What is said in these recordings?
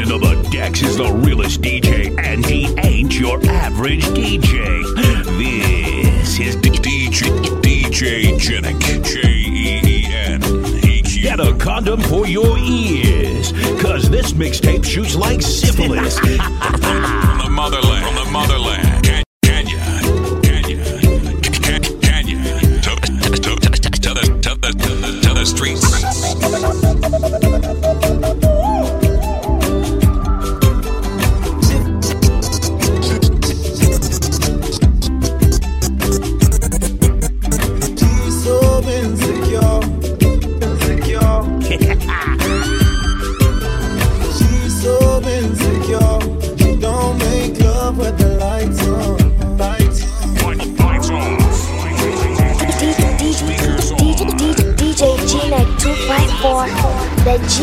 Spinning of the Dex is the realest DJ, and he ain't your average DJ. This is DJ DJ Jenick, J E E N E Q. Get a condom for your ears, cause this mixtape shoots like syphilis. From the motherland, from the motherland. the G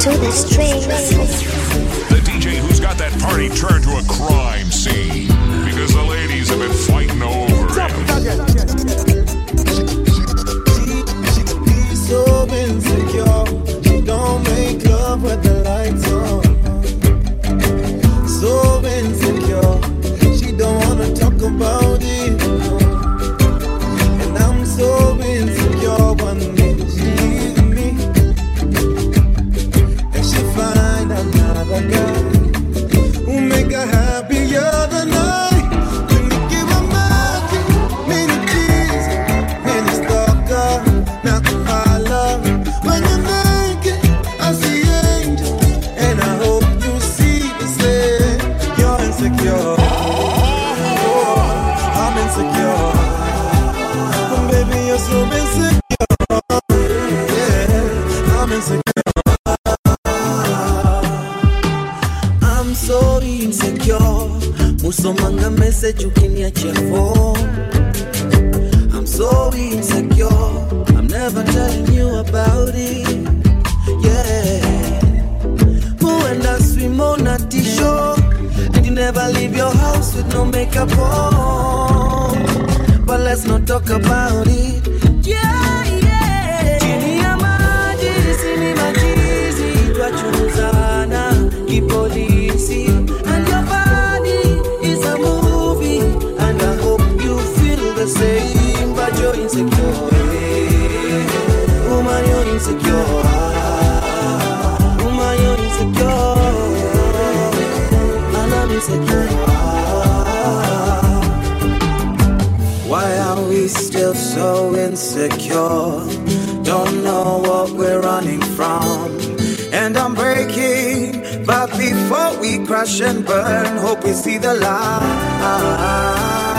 to the strings. The DJ who's got that party turned to a crime scene because the ladies have been fighting over him. She's so insecure. She don't make love with the lights on. So insecure. She don't wanna talk about. crash and burn. Hope we see the light.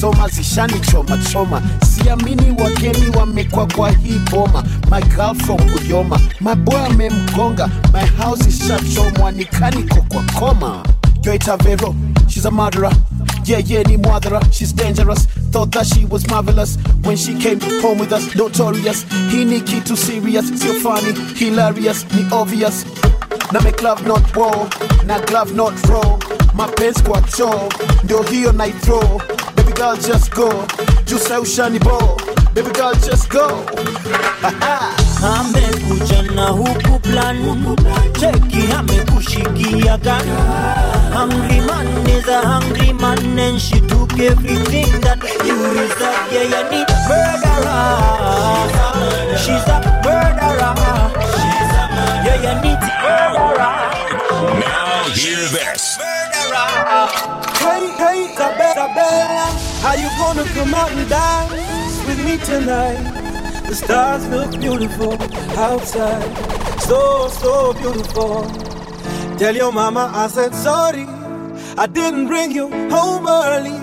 Vitu nasoma zishanichoma choma. Siamini wageni wamekwa kwa hii boma. My girl from kuyoma my boy amemgonga. My house ishachomwa nikaniko kwa koma. Yoita Vero, she's a murderer. Yeah yeah ni mwadhara. She's dangerous. Thought that she was marvelous. When she came home with us notorious. He ni kitu serious. So funny hilarious. Ni obvious. Na make love not war. Na glove not raw. Mapenzi kwa choo ndio hiyo night throw girl just go. Jusa ushani bo baby girl just go. Amekuja na huku plan. Cheki amekushikia gana hungry man is a hungry man and she took everything that you reserve. Yeah you need murderer. She's a murderer. Yeah you need murderer. Now hear this. How you gonna come out and dance with me tonight? The stars look beautiful outside, so, so beautiful. Tell your mama I said sorry, I didn't bring you home early.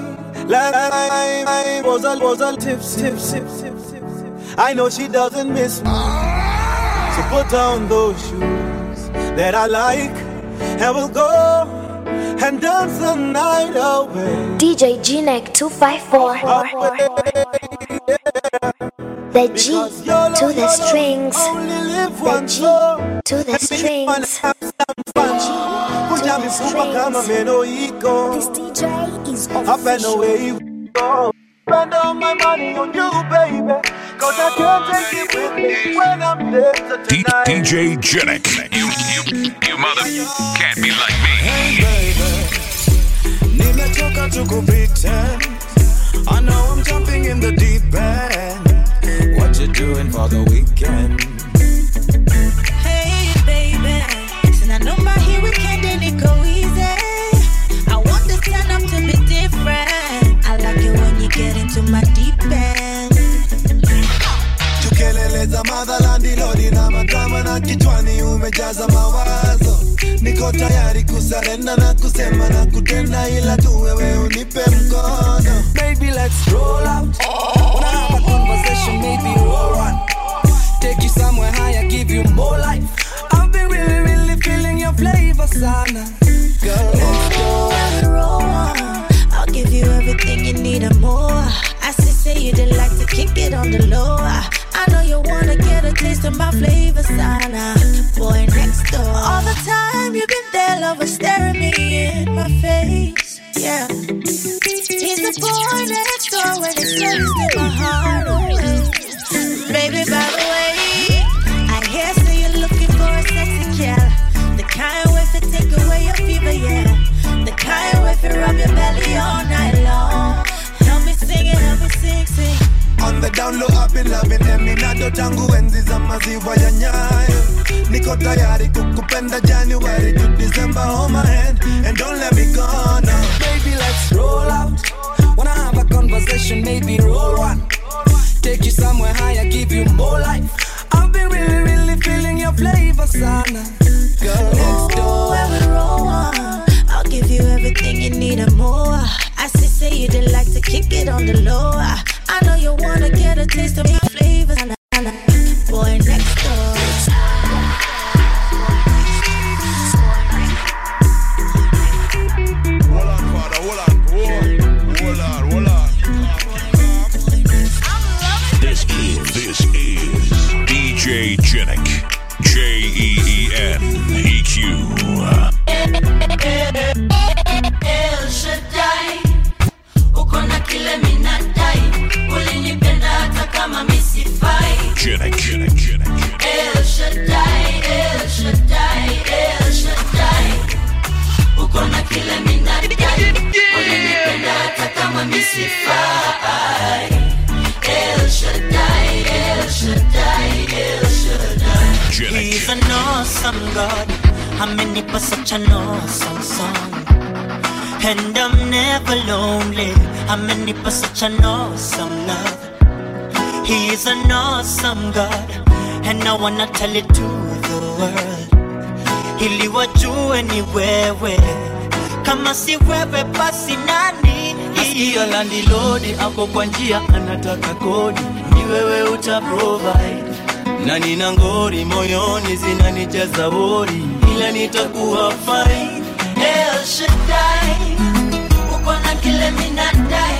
Last I was a, was a tips, tips, tips, tips. I know she doesn't miss me. So put on those shoes that I like, and we'll go and dance the night away. DJ G-Neck 254. The G YOLO, to the strings. Oh. The G to the let me wanna strings. have some fun. Kuja mifupa kama meno iko This DJ is up official. away we go. Spend all my money on you, baby. Cause I can't take it with me when I'm dead so D- DJ Janik. You, you, you mother can't be like me. Nimechoka to go pretend. I know I'm jumping in the deep end. What you doing for the weekend? Hey baby, sina noma hii weekend niko easy. I want this up to be different. I like it when you get into my deep end. Tukelele za madhalandi lodi na madrama na kichwani umejaza mawazo. Niko tayari kusarenda na kusema na kutenda, ila tu wewe unipe mkono. Baby, let's roll out. Wanna have a conversation, maybe roll one. Take you somewhere higher, give you more life. I've been really, really feeling your flavor, sana. Girl, let's go. Roll, roll on. I'll give you everything you need and more. I see say you did like to kick it on the low. I know you wanna get a taste of my flavor, sana. Boy next door. All the time you've been there, lover, staring me in my face. Yeah. He's the boy next door when it's steal my heart oh, away. Baby, by the way, I hear say you're looking for a sexy gal. The kind way to take away your fever, yeah. The kind way to rub your belly all night On the down low, I've been loving Eminado tangu enzi za maziwa ya nyayo Niko tayari kukupenda January to December Hold my hand and don't let me go now Baby, let's roll out. Wanna have a conversation, maybe roll one. Take you somewhere higher, give you more life. I've been really, really feeling your flavor, sana. Girl, let's do roll I'll give you everything you need and more. I see say you did like to kick it on the low. I, know you wanna get a taste of my El Shaddai, El Shaddai, El Shaddai. He's an awesome God. I'm in it for such an awesome song. And I'm never lonely. I'm in it for such an awesome love. He's an awesome God. And I wanna tell it to the world. Ili anywhere, ni wewe see where we passing nani Nasikia landilodi ako kwa njia anataka kodi, ni wewe uta provide. Na nina ngori moyoni zinanijaza wori, ila nitakuwa fine. El Shaddai, uko na kile minadai,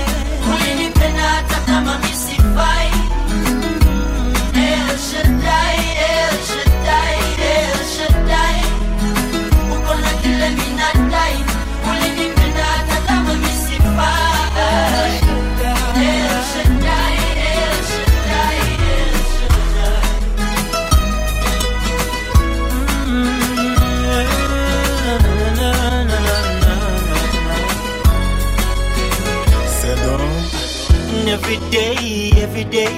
day, every day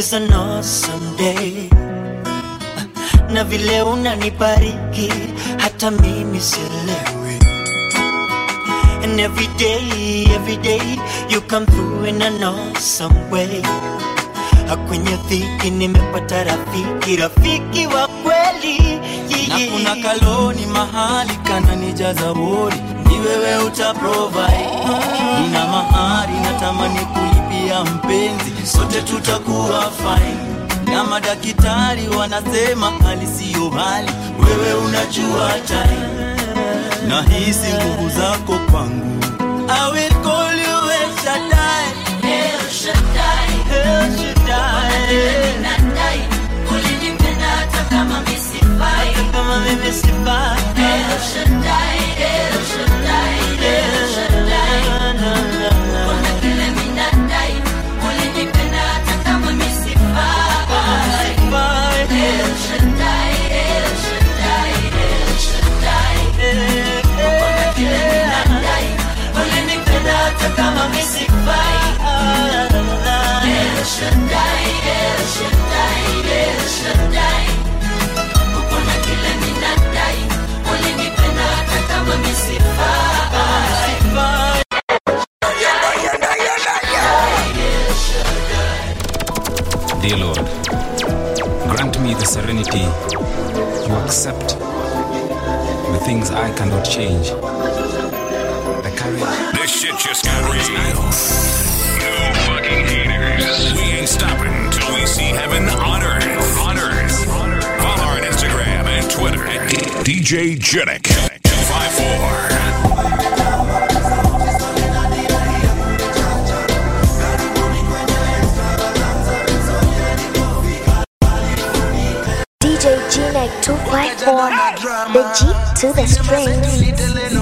is an awesome day. Na vile unanibariki hata mimi sielewi. And every day, every day you come through in an awesome way. Kwenye dhiki nimepata rafiki, rafiki wa kweli. Na kuna kaloni mahali kananijaza bori, ni wewe uta provide. Nina mahali natamani kulipia mpenzi, sote tutakuwa fine. Na madaktari wanasema hali siyo hali, wewe unajua tai, na hisi nguvu zako kwangu. I will call you El Shaddai. El Shaddai, El Shaddai. Nadai, ulinipenda hata kama misifai. Kama mimi sifai. Change. The courage. This shit just got real. No fucking haters. We ain't stopping till we see heaven on earth. On earth. Follow our Instagram and Twitter at DJ Jedick. To the strings.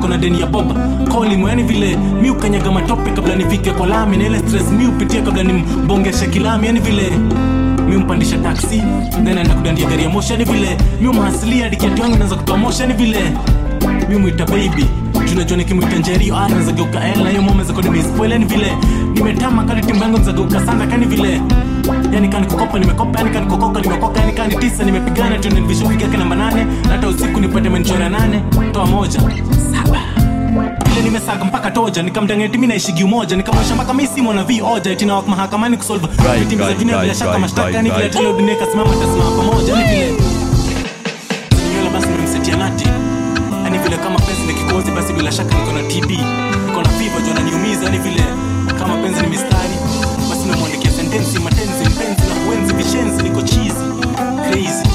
Niko na deni ya boba kolimo yani vile mi ukanyaga matope kabla nifike kwa lami na ile stress mi upitia kabla nimbongeshe kilami yani vile mi umpandisha taksi then kudandia gari ya moshi yani vile mi umhasilia dikiatu yangu naweza kutoa moshi yani vile mi mwita baby. Tunajua nikimwita njerio ah, naweza geuka el hiyo mama zako nimespoil yani vile nimetama kali timu yangu naweza geuka sana kani vile yani kani kukopa nimekopa yani kani kokoka nimekoka yani kani tisa nimepigana tu nilishopiga yake namba nane na hata usiku nipate manchora nane. Toa moja saba. Vile nimesaga mpaka toja nikamdangeti mi naishigi umoja nikamwesha mpaka mi simo na vi oja mahakamani kusolva vitimiza za dunia bila shaka mashtaka yani vile tilo dunia tasimama pamoja yani vile nywele basi nimemsetia nati. Yani vile kama penzi ni kikozi basi bila shaka niko na tb niko na fiva juu naniumiza yani vile kama penzi ni mistari. Basi nimemwandikia sentensi matenzi mpenzi na kuenzi vishenzi niko chizi crazy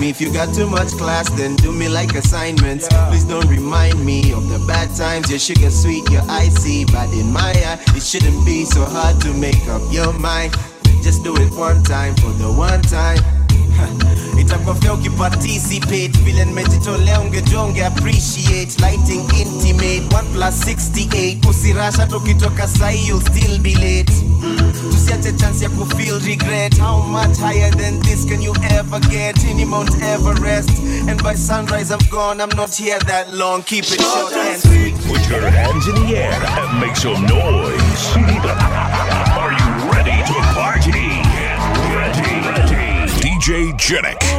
me. If you got too much class, then do me like assignments. Please don't remind me of the bad times. Your sugar sweet, your icy, but in my eye, it shouldn't be so hard to make up your mind. Just do it one time for the one time. itakofea ukiparticipate vile nimejitolea ungejua unge appreciate lighting intimate 1 plus 68 usirasha tukitoka sahi you'll still be late tusiache chance ya kufeel regret how much higher than this can you ever get in mount everest and by sunrise i'm gone i'm not here that long keep it short and sweet Put your hands in the air and make some noise. Are you ready to party? Ready, ready. DJ Janik.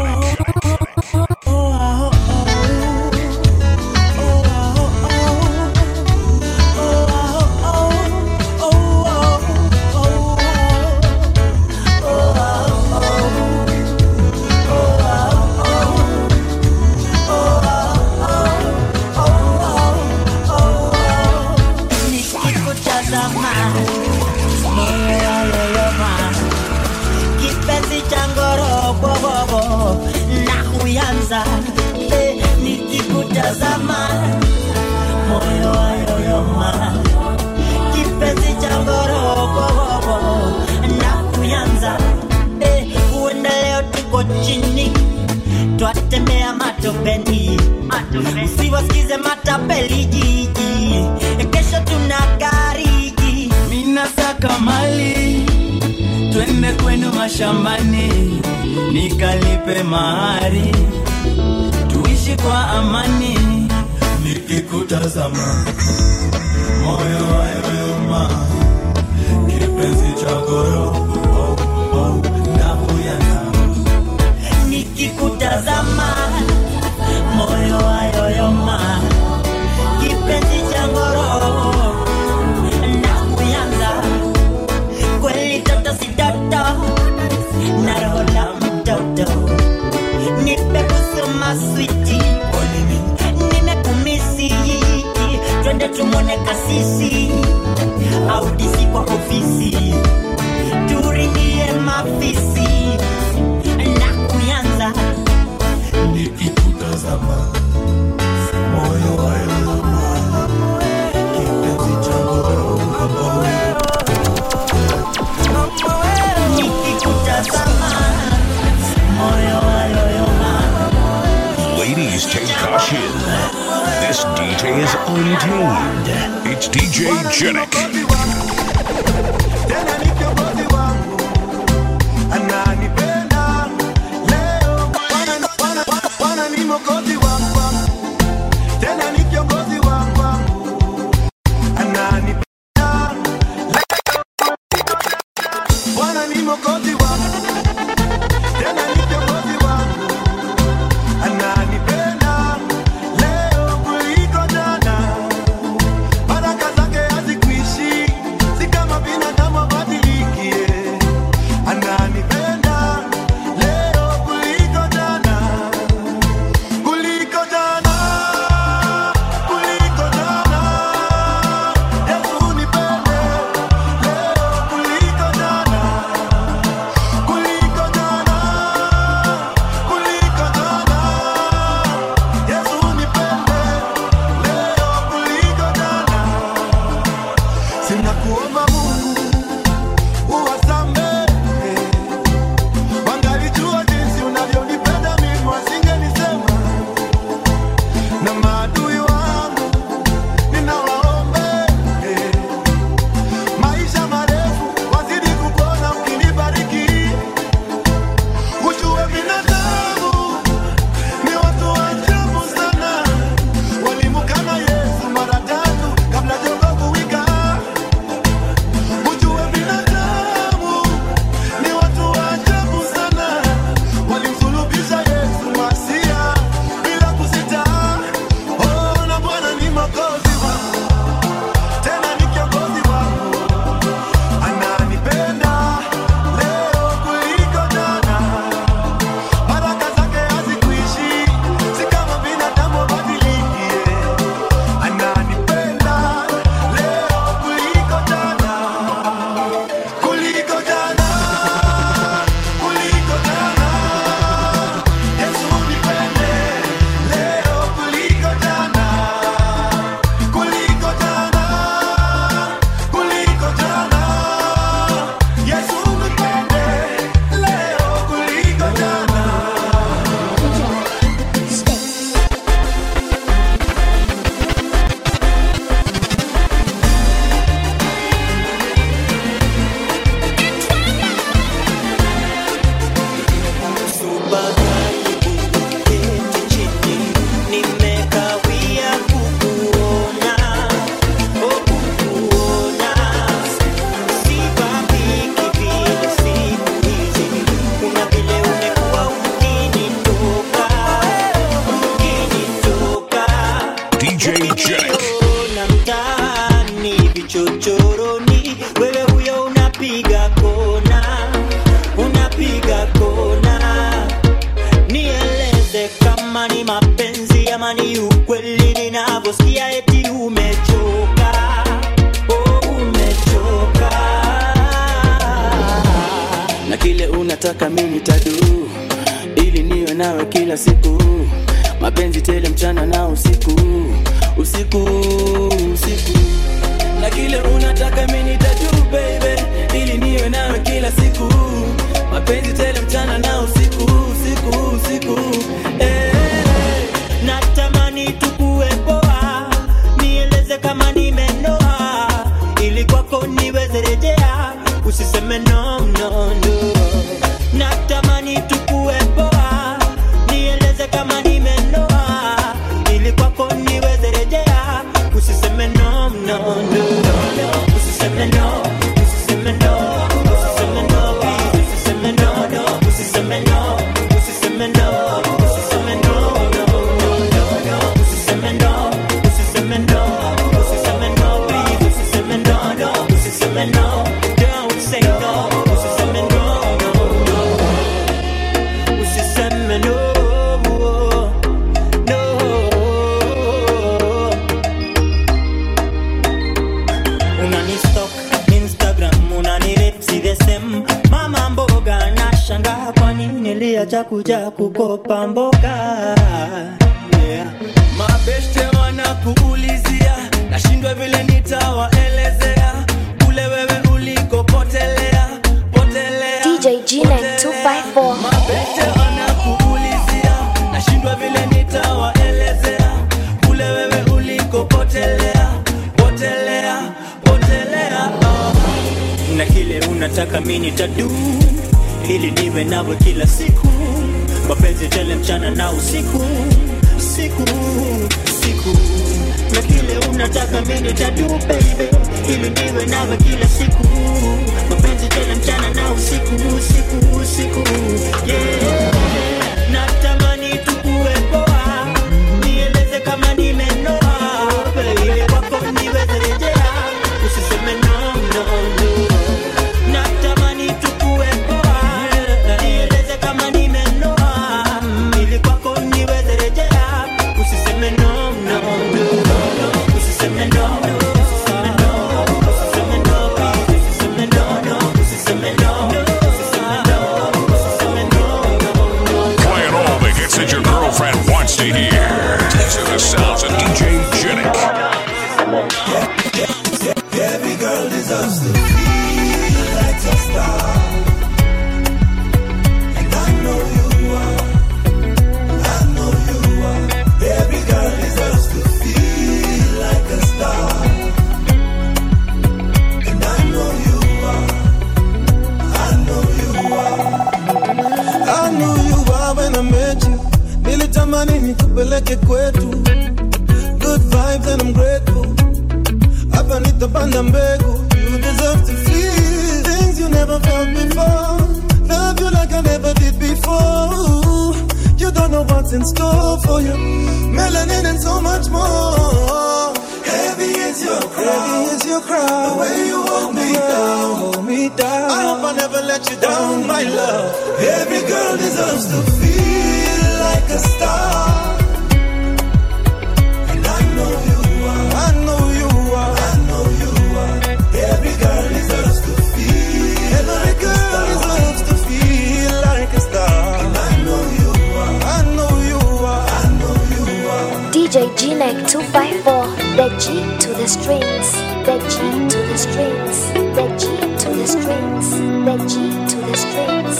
Matopeni usiwasikize matapeli jiji. Kesho tuna kariji. minasaka mali. Twende kwenu mashambani. Nikalipe mahari. Tuishi kwa amani. Nikikutazama. Moyo wayoyuma kipenzi cha goro caution. This DJ is untamed. It's DJ Janik. so much more. Heavy is your crown. Heavy is your crown. The way you hold me down. Hold me down. I hope I never let you down, my love. Every girl deserves to feel like a star. two five four, the G to the strings, the G to the strings, the G to the strings, the G to the strings.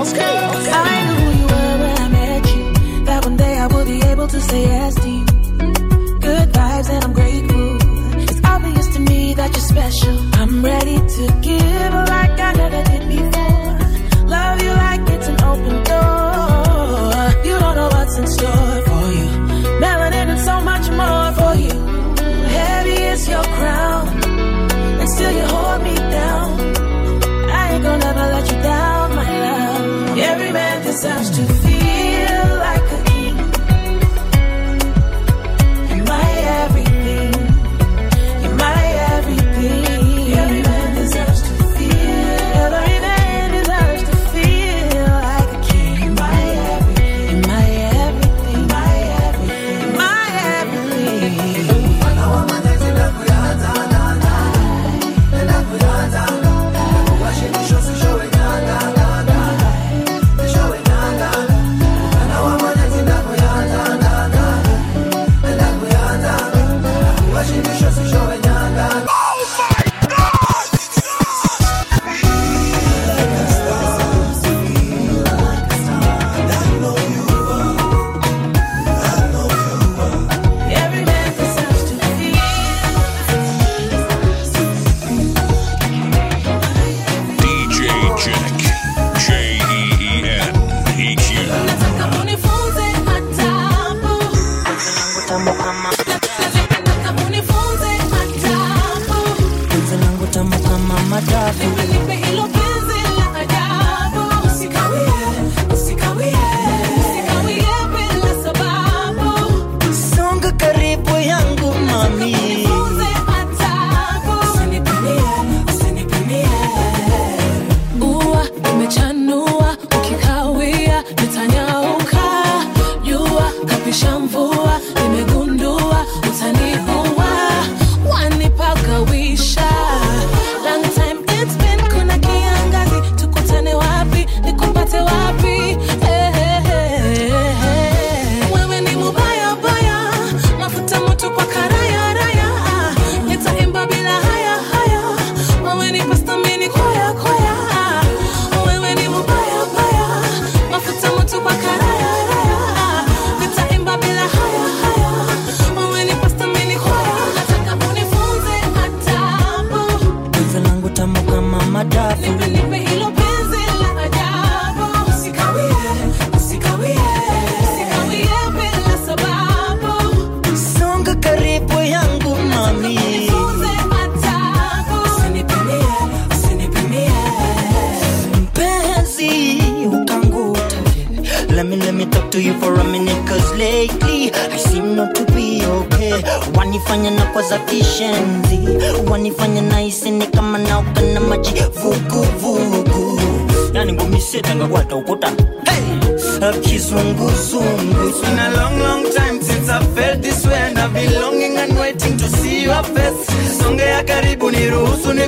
Okay, okay. I knew who you were when I met you. That one day I will be able to say yes to you. Good vibes and I'm grateful. It's obvious to me that you're special. I'm ready to give like I never did before. Love you like it's an open door. You don't know what's in store. your crown, and still you hold me down. I ain't gonna ever let you down, my love. Every man deserves to.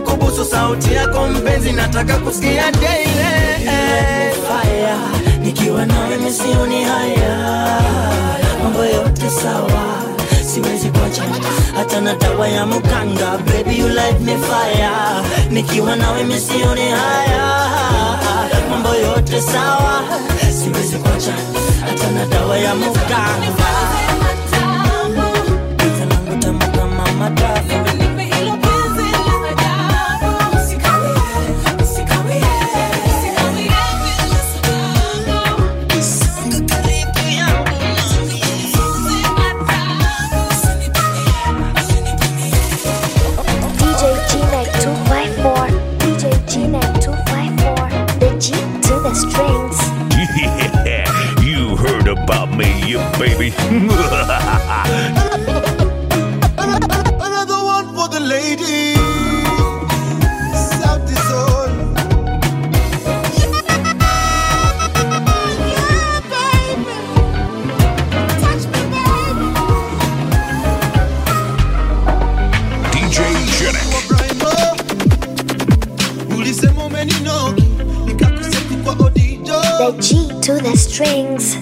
kubusu sauti yako mpenzi, nataka kusikia daily. Fire, nikiwa nawe misioni haya, mambo yote sawa, siwezi kuacha. Hata na dawa ya muganga. Baby you light me fire, nikiwa nawe misioni haya, mambo yote sawa, siwezi kuacha. Hata na dawa ya muganga. things.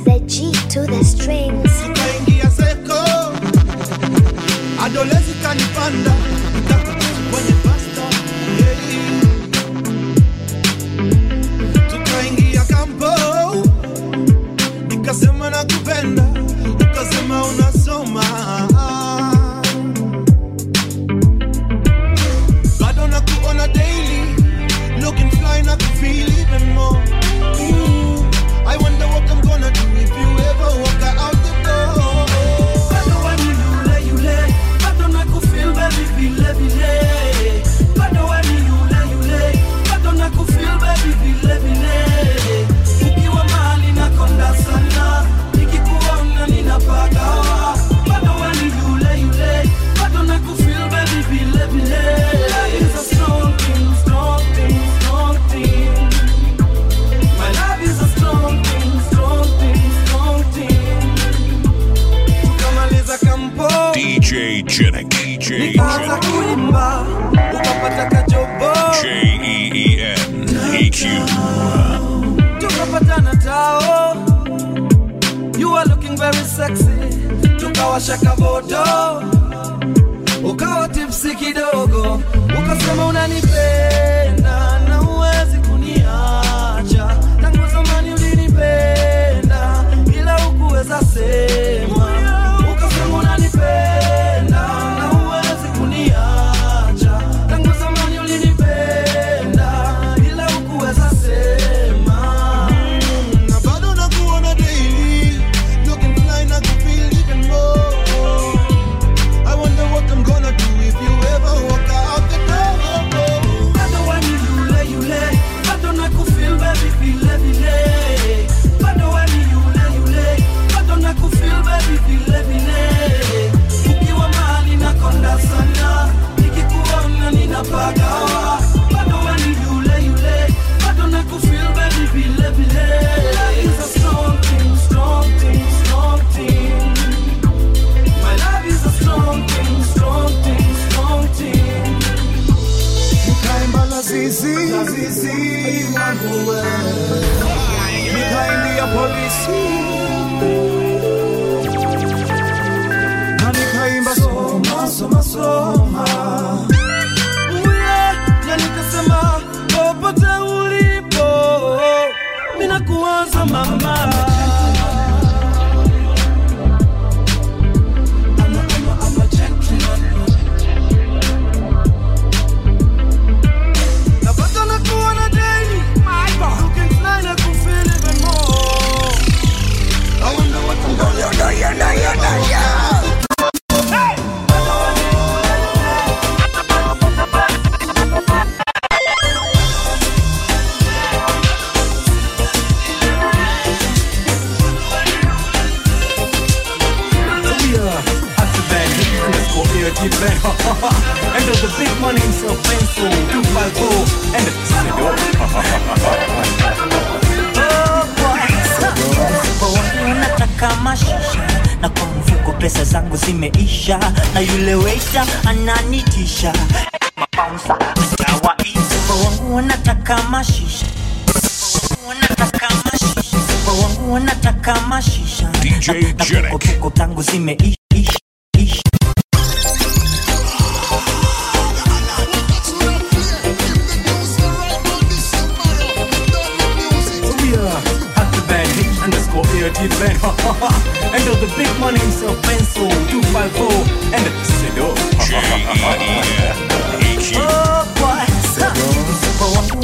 Guaranteed and the big money is a pencil, two five four, and the Sedo.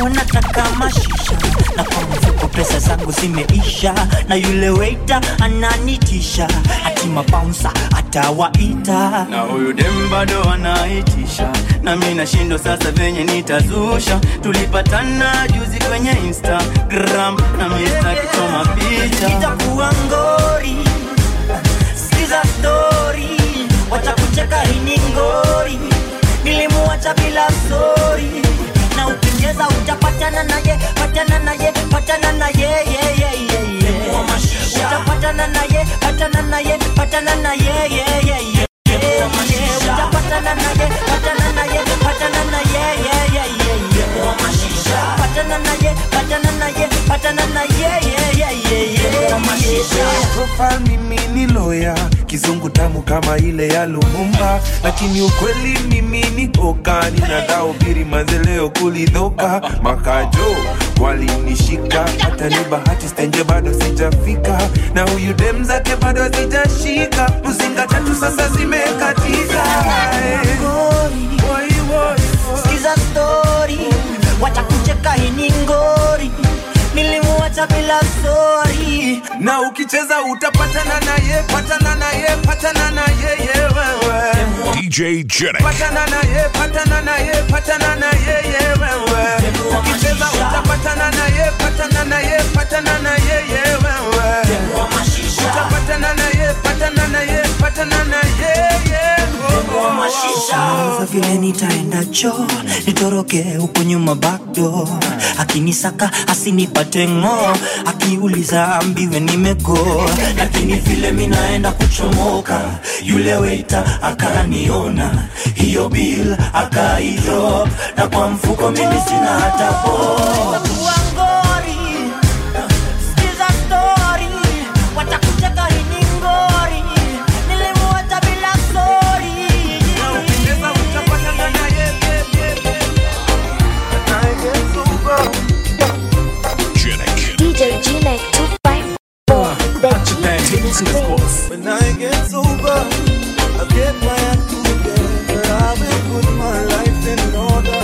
Wangu mashisha. Na kwa mfuko pesa zangu zimeisha. Na yule waiter ananitisha. Ati mabouncer atawaita. Na huyu dem bado anaitisha. Na mi nashindo sasa venye nitazusha. Tulipatana juzi kwenye instagram na picha. Itakuwa ngori. Sikiza watakucheka hini ngori. Nilimuacha bila sori na ukicheza utapatana naye patana naye patana naye ye, ye, ye, ye. utapatana naye patana naye patana naye ye, ye, ye. utapatana naye patana naye patana naye ye, ye, ye, ye. Patana naye patana naye patana naye ye, ye, ye, ye. profile mimi ni loya kizungu tamu kama ile ya lumumba. Lakini ukweli mimi ni koka ninadaobiri mazeleo kulidhoka. Makajo walinishika hata ni bahati stenje bado sijafika. Na huyu dem zake bado hazijashika. Mzinga tatu sasa zimekatika. Stori watakucheka hini ngori nilimuacha bila sori na ukicheza utapatana naye patana naye patana naye ye DJ Jetix. patana naye patana naye patana naye ye wewe ukicheza utapatana naye patana naye patana naye ye wewe utapatana naye patana naye patana naye ye Sasa vile nitaenda cho nitoroke huko nyuma bakdo, akinisaka asinipate ng'o. Akiuliza ambiwe nimego lakini vile minaenda kuchomoka yule weita akaniona. Hiyo bill akaidrop na kwa mfuko mimi sina hata po 254, the G to the strings. When I get sober, I get my act together. I will put my life in order.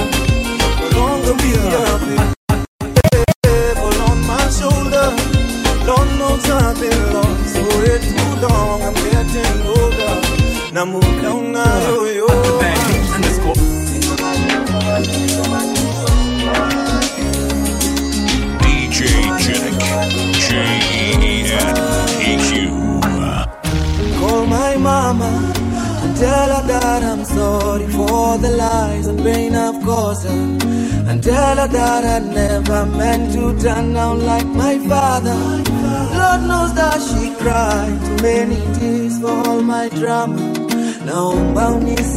No longer be a devil on my shoulder. Lord knows I've been lost for way too long. I'm getting older. Now move down now, yo yo. DJ Jetix. J mama and tell her that I'm sorry for the lies and pain I've caused her. And tell her that I never meant to turn out like my father. Lord knows that she cried too many tears for all my drama. Now bound is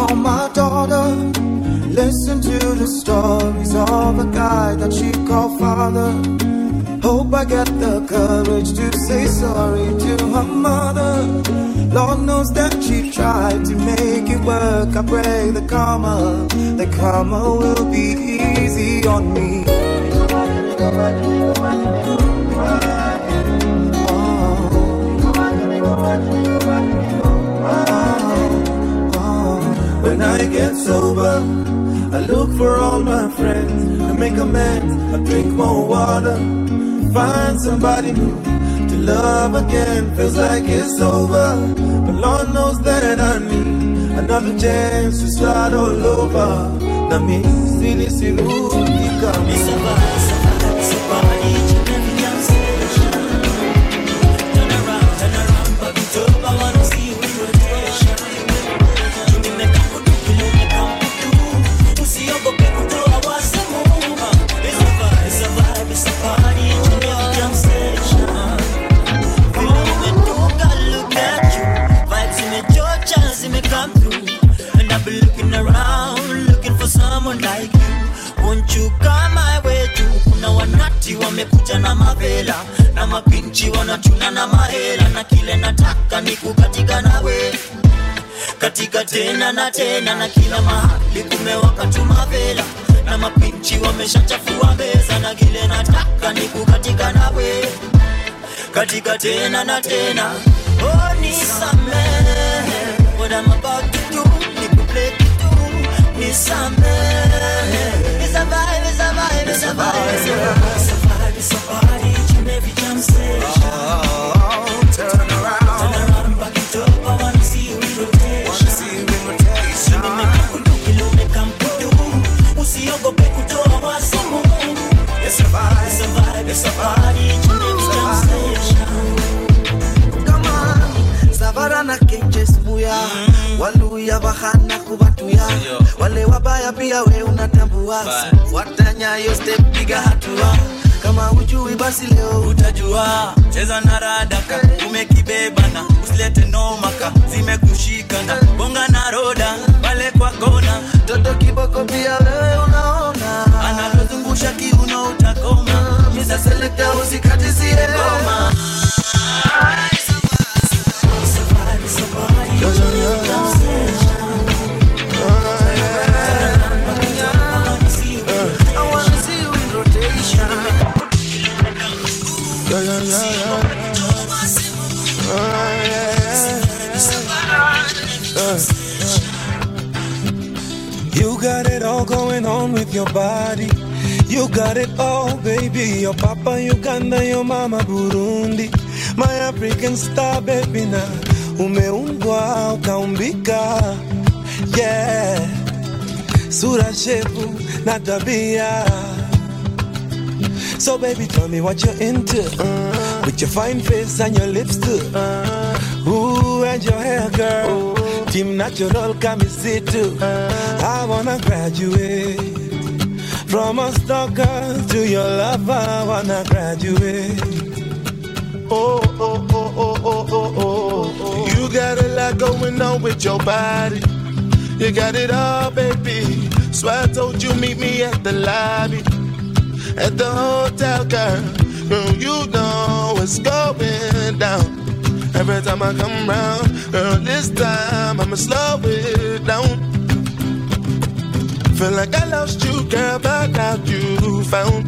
call my daughter, listen to the stories of a guy that she called father. Hope I get the courage to say sorry to her mother. Lord knows that she tried to make it work. I pray the karma, the karma will be easy on me. When I get sober, I look for all my friends. I make amends, I drink more water. Find somebody new to love again. Feels like it's over. But Lord knows that I need another chance to start all over. Na mi sili sirudi kama tena na tena na kila mahali kumewaka tumavela na mapinchi wameshachafua meza na kile nataka ni kukatika nawe. Katika tena na tena. Oh, nisamehe what I'm about to do nikuplay kitu. Nisamehe It's a vibe, it's pia we unatambua. Fuata nyayo step piga hatua. Kama ujui basi leo utajua. Cheza na radaka umekibebana. Usilete nomaka zimekushikana. Bonga na roda pale kwa kona. Toto kiboko pia wewe unaona. Analozungusha Your mama Burundi. My African star, baby, na umeumbwa ukaumbika. Yeah, sura, shepu na tabia. So baby, tell me what you're into. Uh-huh. With your fine face and your lips too. Uh-huh. Ooh, and your hair, girl. Team natural, come see too. Uh-huh. I wanna graduate. From a stalker to your lover, I wanna graduate. Oh, oh, oh, oh, oh, oh, oh, oh. You got a lot going on with your body. You got it all, baby. So I told you meet me at the lobby at the hotel, girl. Girl, you know what's going down. Every time I come round, girl, this time I'ma slow it down. Feel like I lost you, girl, but now you found.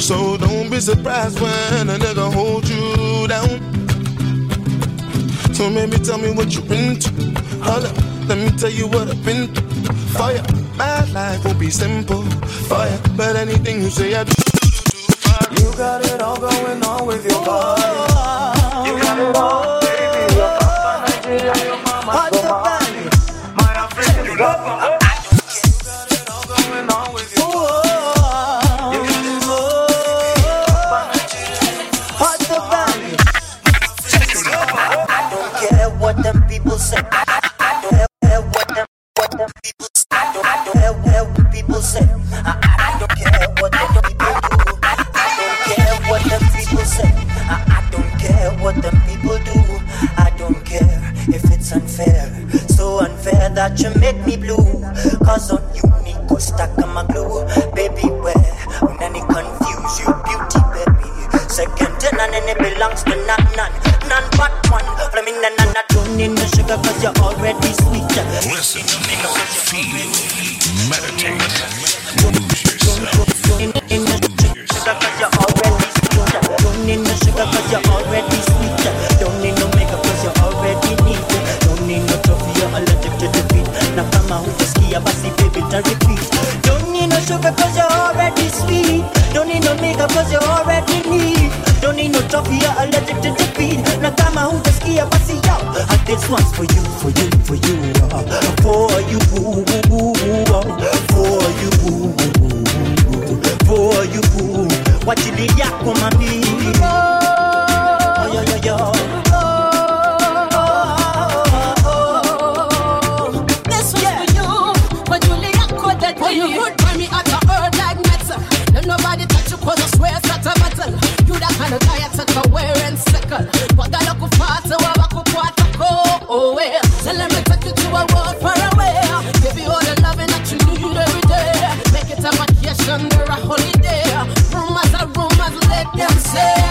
So don't be surprised when a nigga hold you down. So maybe tell me what you've been to. Hold up, let me tell you what I've been through. For my life will be simple. Ya, but anything you say I do. You got it all going on with your body. You got it all, for you, for you, for you, uh, for you, for you, what you did, yak, for you. Kwa ajili yako mami. Oh, yo, yo, yo. Was for you, them say.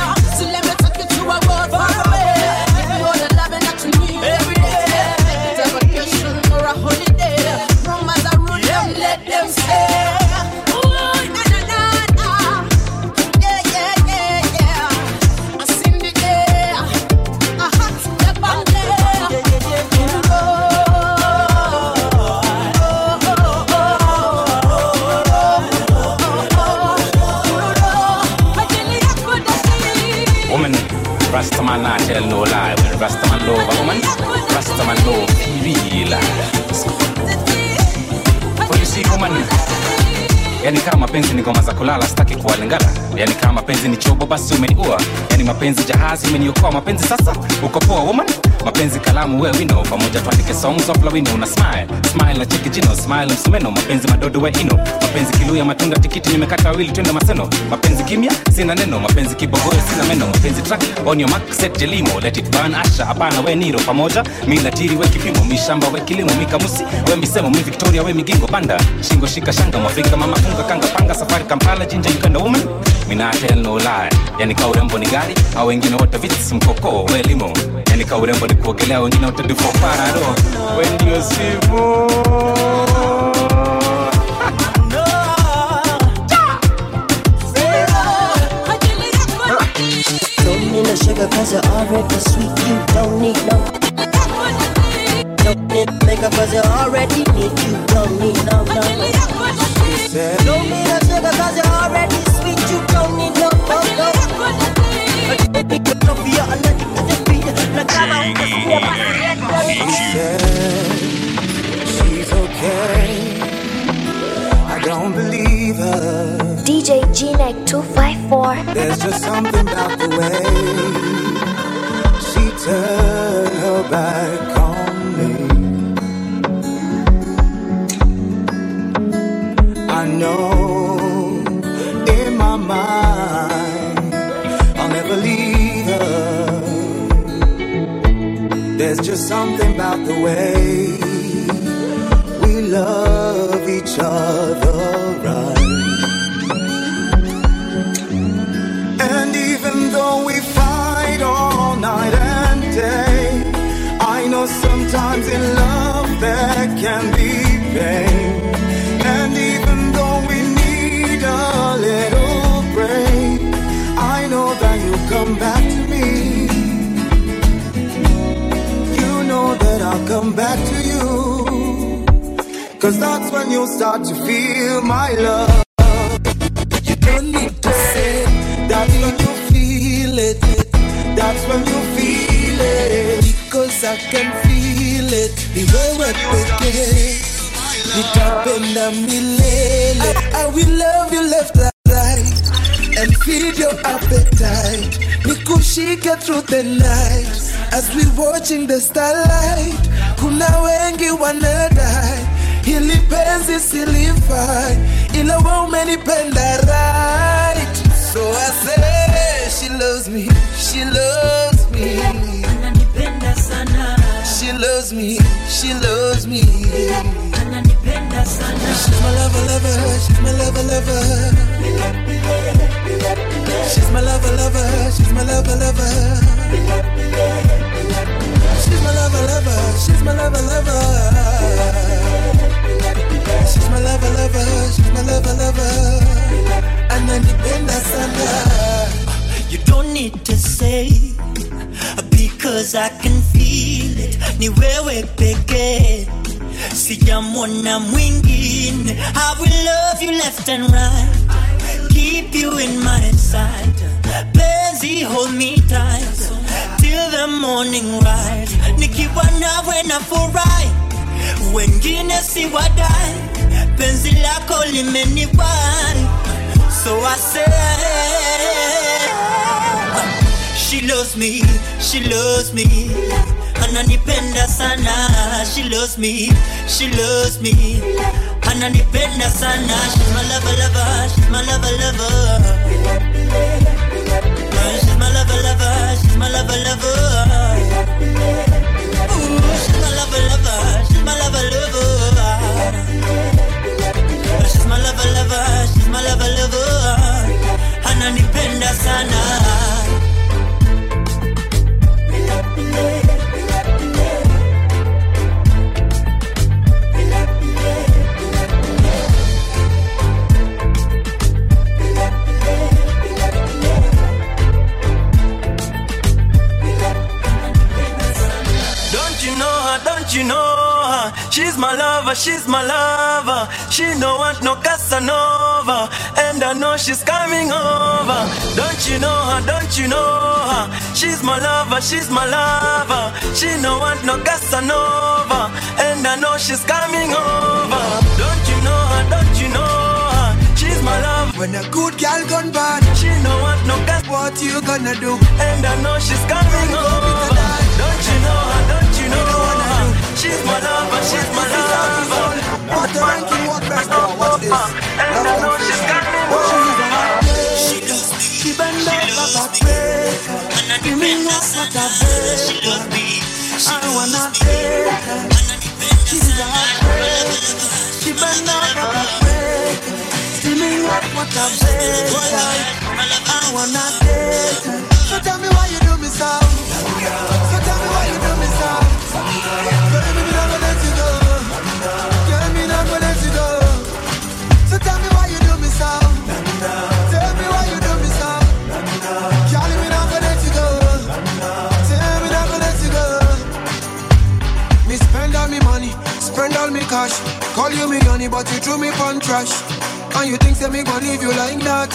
Yani kama mapenzi ni ngoma za kulala sitaki kuwalingana yani kama mapenzi ni chobo basi umeniua yani mapenzi jahazi umeniokoa. Mapenzi sasa uko poa woman mapenzi kalamu we wino pamoja tuandike songs of wino una smile smile na cheki jino smile msumeno. Mapenzi madodo we ino mapenzi kiluya matunda tikiti nimekata wawili twende maseno. Mapenzi kimya sina neno. Mapenzi kibogoyo sina meno. Mapenzi track on your mark set jelimo let it burn asha hapana we niro. Pamoja milatiri we kipimo. Mishamba we kilimo mikamusi. We misemo mi victoria we migingo panda. Shingo shika shanga mwafrika mama funga kanga panga safari kampala jinja uganda woman. Mina tell no lie. Yani kaurembo ni gari au wengine wote vits mkoko we limo yani ka urembo ni kuogelea wengine wote dufoparado we simu sugar cause you're already sweet. You don't need no. Don't need makeup cause you already need. You don't need no, no. Don't need no sugar cause you're already sweet. You don't need no, no, no. Kama ukasikia She's okay. I don't believe her. DJ G-Neck 254. There's just something about the way she turned her back on me. I know There's just something about the way we love each other right. And even though we fight all night and day, I know sometimes in love there can be pain. I'll come back to you. Cause that's when you'll start to feel my love. You don't need to say that's when you feel it. That's when you feel it. Because I can feel it. Ni wewe pekee. Nitapenda milele. I will love you left and. And feed your appetite. Nikushike through the night. As we watching the starlight. Kuna wengi wanadai. Hili penzi silifai. Ila wewe umenipenda right. So I say she loves me, she loves me. She loves me, she loves me. She's my lover, lover, she's my lover, lover. She's my lover, lover, she's my lover, lover. She's my lover, lover, she's my lover, lover. She's my lover, lover, she's my lover, lover. Ananipenda sana. You don't need to say because I can feel it. Ni wewe pekee, sijamwona mwingine. I will love you left and right, keep you in my sight. Penzi, hold me tight till the morning rise. Nikiwa nawe na furahi, wengine si wadai. Penzi lako limeniwai, so I say. She loves me, she loves me. Ananipenda sana, she loves me, she loves me. Ananipenda sana, she's my lover, lover, she's my lover, lover. She's my lover, lover, she's my lover, lover. She's my lover, lover, she's my lover, lover. She's my lover, lover, she's my lover, lover. Ananipenda sana. Lover, she's my lover. She no want no Casanova, and I know she's coming over. Don't you know her? Don't you know her? She's my lover, she's my lover. She no want no Casanova, and I know she's coming over. Don't you know her? Don't you know her? She's my lover. When a good girl gone bad, she no want no gas. What you gonna do? And I know she's coming over. You know her? Don't you know her? She's my lover. She's my lover. What the ranking? What best? What's this? And I know she's coming over. She does. She bend over back breaker. Give me a sort of baker. I wanna take her. She's a heartbreaker. She bend over back breaker. Steaming hot water baker. I wanna take her. So tell me why you do me so. So tell me why you do me so. Baby, me not gonna let you go. Girl, me not gonna let you go. So tell me why you do me so. Tell me why you do me so. Girl, me not gonna let you go. Tell me not gonna let you go. Me spend all me money, spend all me cash. Call you me honey, but you threw me on trash. And you think say me gonna leave you like that?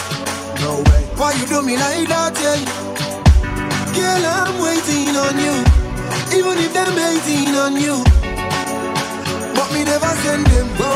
No way. Why you do me like that, yeah? Girl, I'm waiting on you. Even if them hating on you. But me never send them go.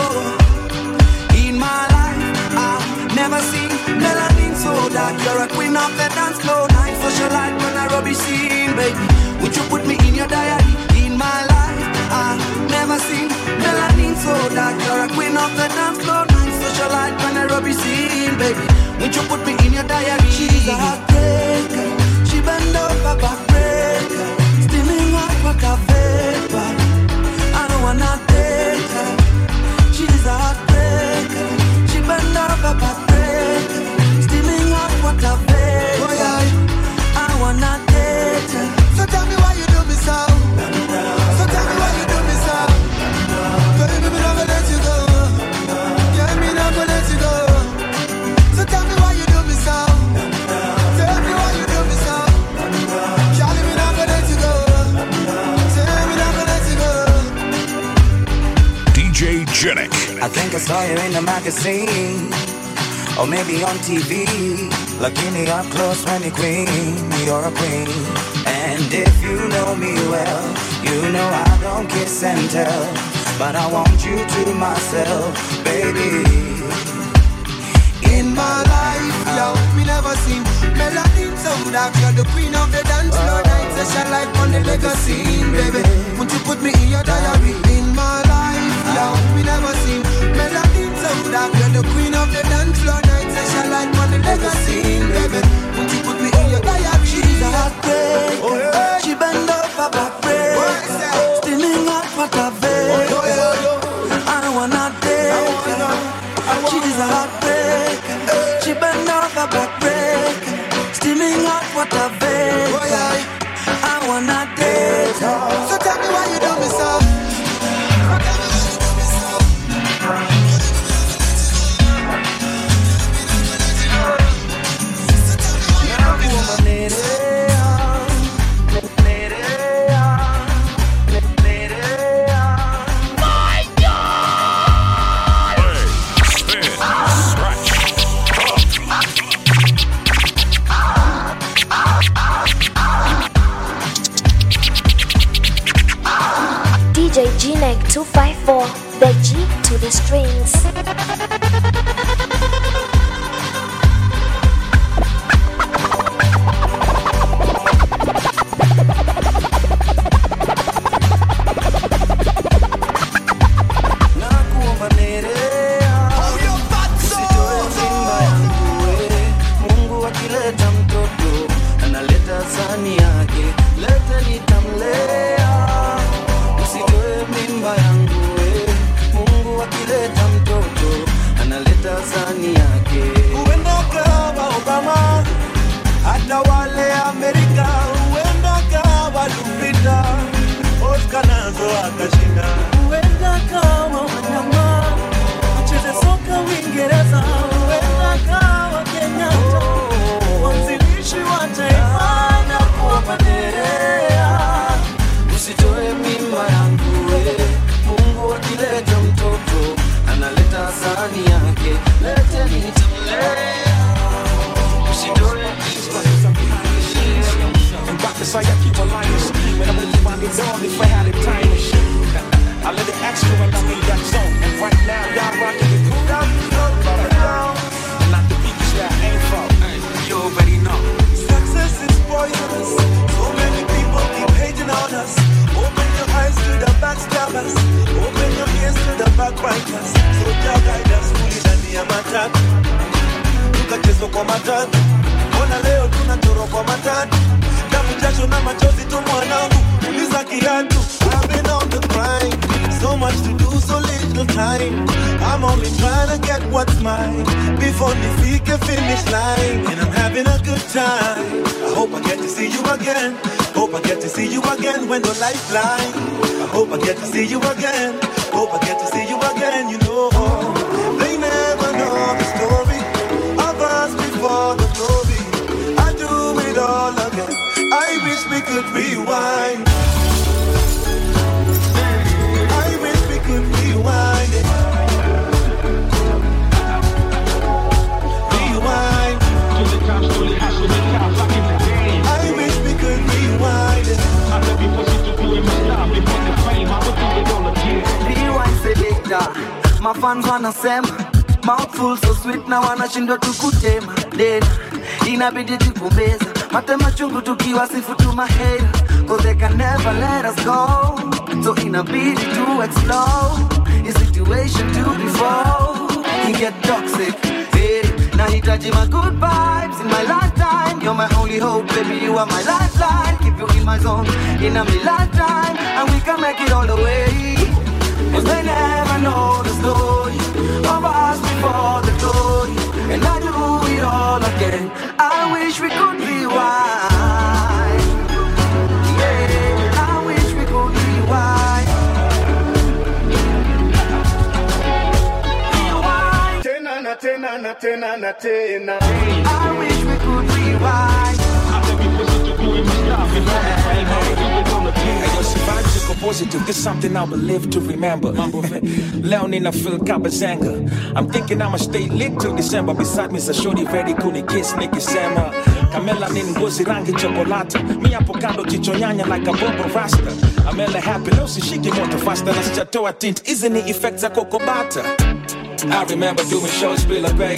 In my life, I've never seen melanin so dark. You're a queen of the dance floor, night socialite when I rubbish scene, baby. Would you put me in your diary? In my life, I've never seen melanin so dark. You're a queen of the dance floor, night socialite when I rubbish scene, baby. Would you put me in your diary? She's a heartbreaker. She bend over backbreaker. Steaming hot water vapor. I don't wanna take her. She's a heartbreaker. She bend over backbreaker. Steaming hot water vapor. I don't wanna take her. So tell me why you do me. So DJ Janik. I think I saw you in the magazine Or maybe on TV Lakini up close when you queen You're a queen And if you know me well You know I don't kiss and tell But I want you to myself, baby In my life, yo, me never seen melanin so dark. You're the queen of the dance floor night session like on the legacy, baby. Won't you put me in your diary? In my life, yo, me never seen melanin so dark. You're the queen of the dance floor night session like on the legacy, baby. Won't you put me in your diary? She's a heartbreaker. She bend over backbreaker. Steaming hot water vapor. I don't wanna her. She's a heartbreaker. She bend over backbreaker. Steaming hot water vapor. Mafans wanasema mouthful so sweet na wanashindwa tukutema dena inabidi tukumbeza matema chungu tukiwa sifu tu mahera cause they can never let us go. So inabidi to explore. In situation to before can get toxic eh? hey, nahitaji my good vibes in my lifetime. You're my only hope baby you are my lifeline. Keep you in my zone in a me lifetime and we can make it all the way Cause they never know the story of us before the glory. And I do it all again. I wish we could rewind. Yeah, I wish we could rewind. Tena na tena na tena na tena. I wish we could rewind. Hey, yo, survive to positive. This something I will live to remember. Leo nina feel kabazanga. I'm thinking I'ma stay lit till December. Beside me is a shorty very kuni kiss nikisema. Kamela ni ngozi rangi chokolate. Mi hapo kando nyanya like a bobo rasta. Amela happy leo sishiki moto faster na sijatoa tint. Hizi ni effects za. I remember doing shows, Bill Bay.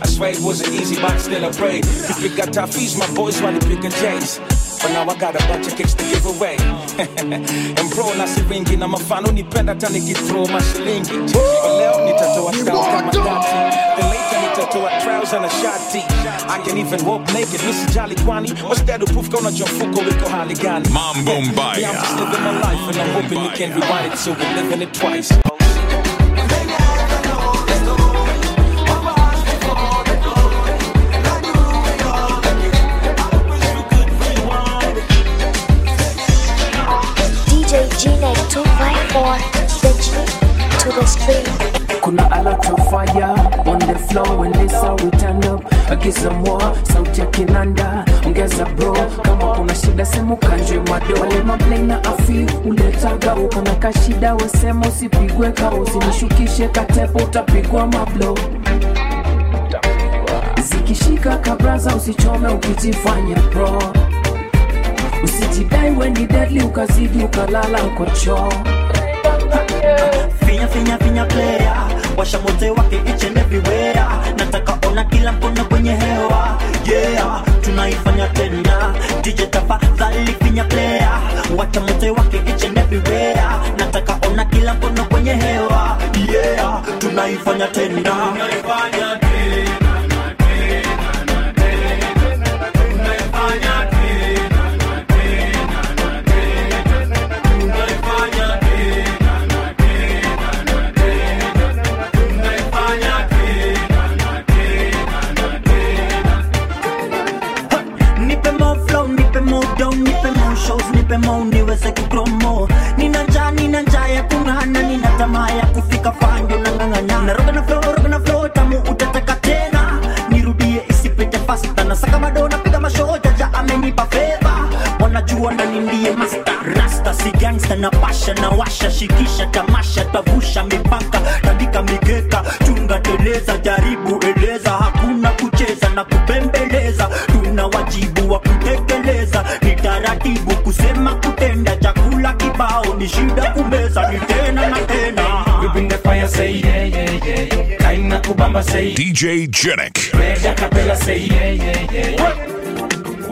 I swear it wasn't easy, but still I prayed. If we got tough fees, my boys want to pick a chase. But now I got a bunch of kicks to give away. and bro, na siringi na mafano nipenda hata nikithrow mashilingi. But leo nitatoa style kama dati. Then later nitatoa trouser na shati. I can even walk naked, nisijali kwani. What's that to proof kona mfuko wiko hali gani? Mambo mbaya. Yeah, I'm just living my life and I'm hoping you can rewind it so we're living it twice. Kuna a lot of fire on the floor when this how we turn up. Agiza more sauti ya kinanda, ongeza bro. Kama kuna shida semu kanje mado. Wale maplay na afi uletaga ukona kashida, wesema usipigwe ka usinishukishe katepo, utapigwa mablo zikishika kabraza, usichome ukijifanya pro, usijidai weni deadly ukazidi ukalala kwa choo. Finya finya player. Washa mote wake each and everywhere. Nataka ona kila mkono kwenye hewa. Yeah tunaifanya tena DJ tafadhali finya player. Wacha mote wake each and everywhere. Nataka ona kila mkono kwenye hewa. Yeah tunaifanya tena tunaifanya nipe nipe mo shows nipe mo niweze kupromo nina njaa nina njaa ya kung'ana nina tamaa ya kufika fando na ng'ang'ana. Naroga na flow roga na flow tamu utataka tena. Nirudie isipite fasta na saka bado napiga mashow jaja amenipa feva wanajua ndani ndiye master. Rasta si gangsta na pasha na washa. Shikisha tamasha tavusha mipaka. Tandika migeka chunga teleza jaribu eleza shida kumeza ni tena na tena you bring the fire say yeah yeah yeah kaina kubamba say DJ Jenik red acapella say yeah yeah yeah what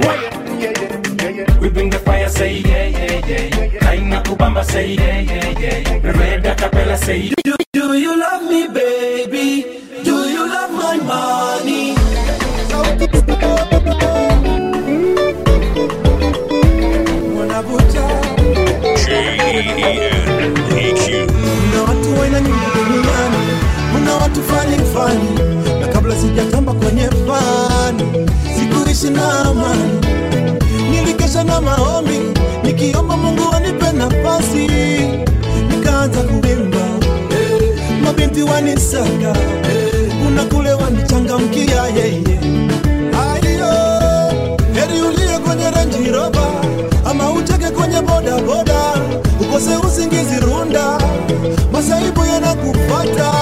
what we bring the fire, say yeah, yeah, yeah. Kaina Kubamba, say yeah, yeah, yeah. Red Acapella, say do, do you love me, baby? Do you love my money? sina amani, nilikesha na maombi nikiomba Mungu anipe nafasi, nikaanza kuimba, mabinti wanisaka, kuna kule wanichangamkia yeye. Aiyo, heri uliye kwenye renji roba ama ucheke kwenye bodaboda, ukose usingizi Runda, masaibu yanakupata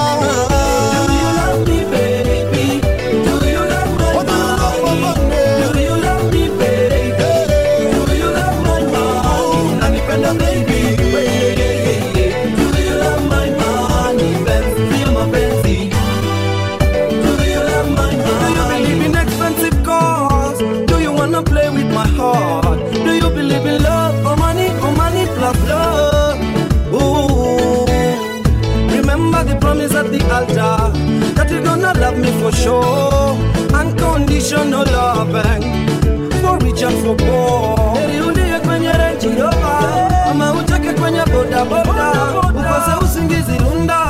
to show. Unconditional loving. For rich and for poor. Nirudie kwenye renji yoba ama utake kwenye bodaboda, ukose usingizi runda.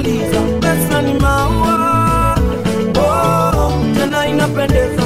inamaliza, pesa ni maua, oh, tena inapendeza.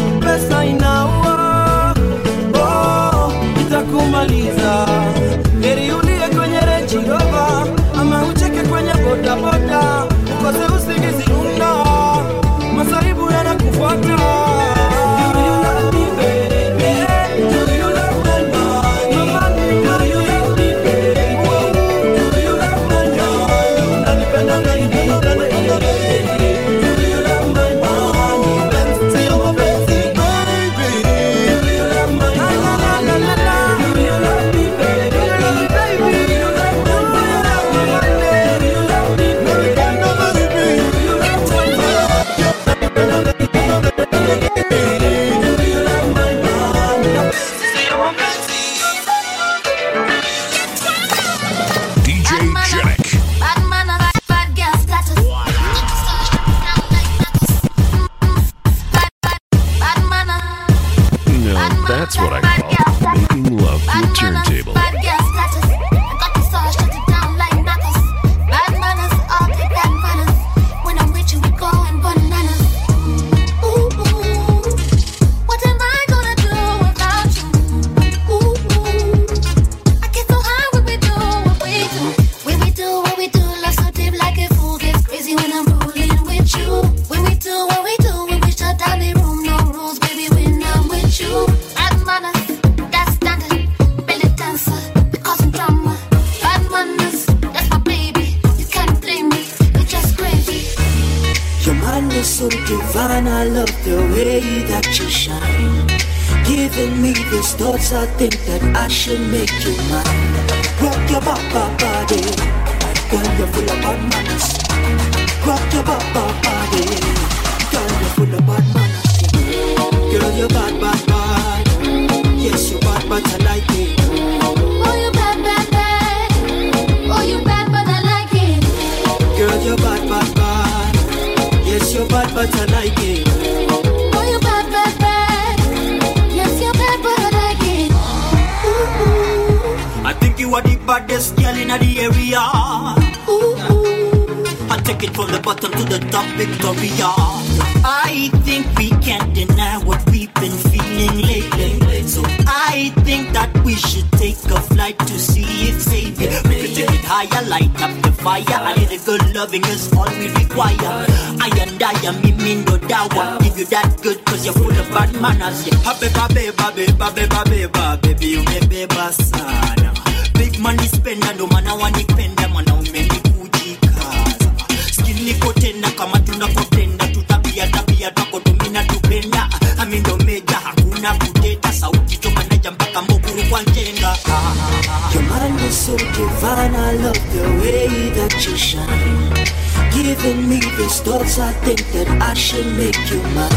Thoughts, I think that I should make you mine.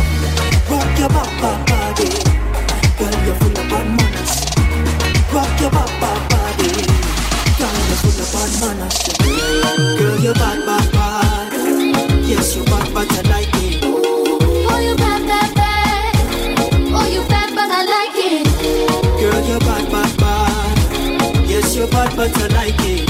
Rock your baba body, girl, you're full of bad manners. Rock your baba body, girl, you're full of bad manners. Girl, you're bad, bad, bad. Yes, you're bad, but I like it. Oh, you bad, bad, bad. Oh, you bad, but I like it. Girl, you're bad, bad, bad. Yes, you're bad, but I like it.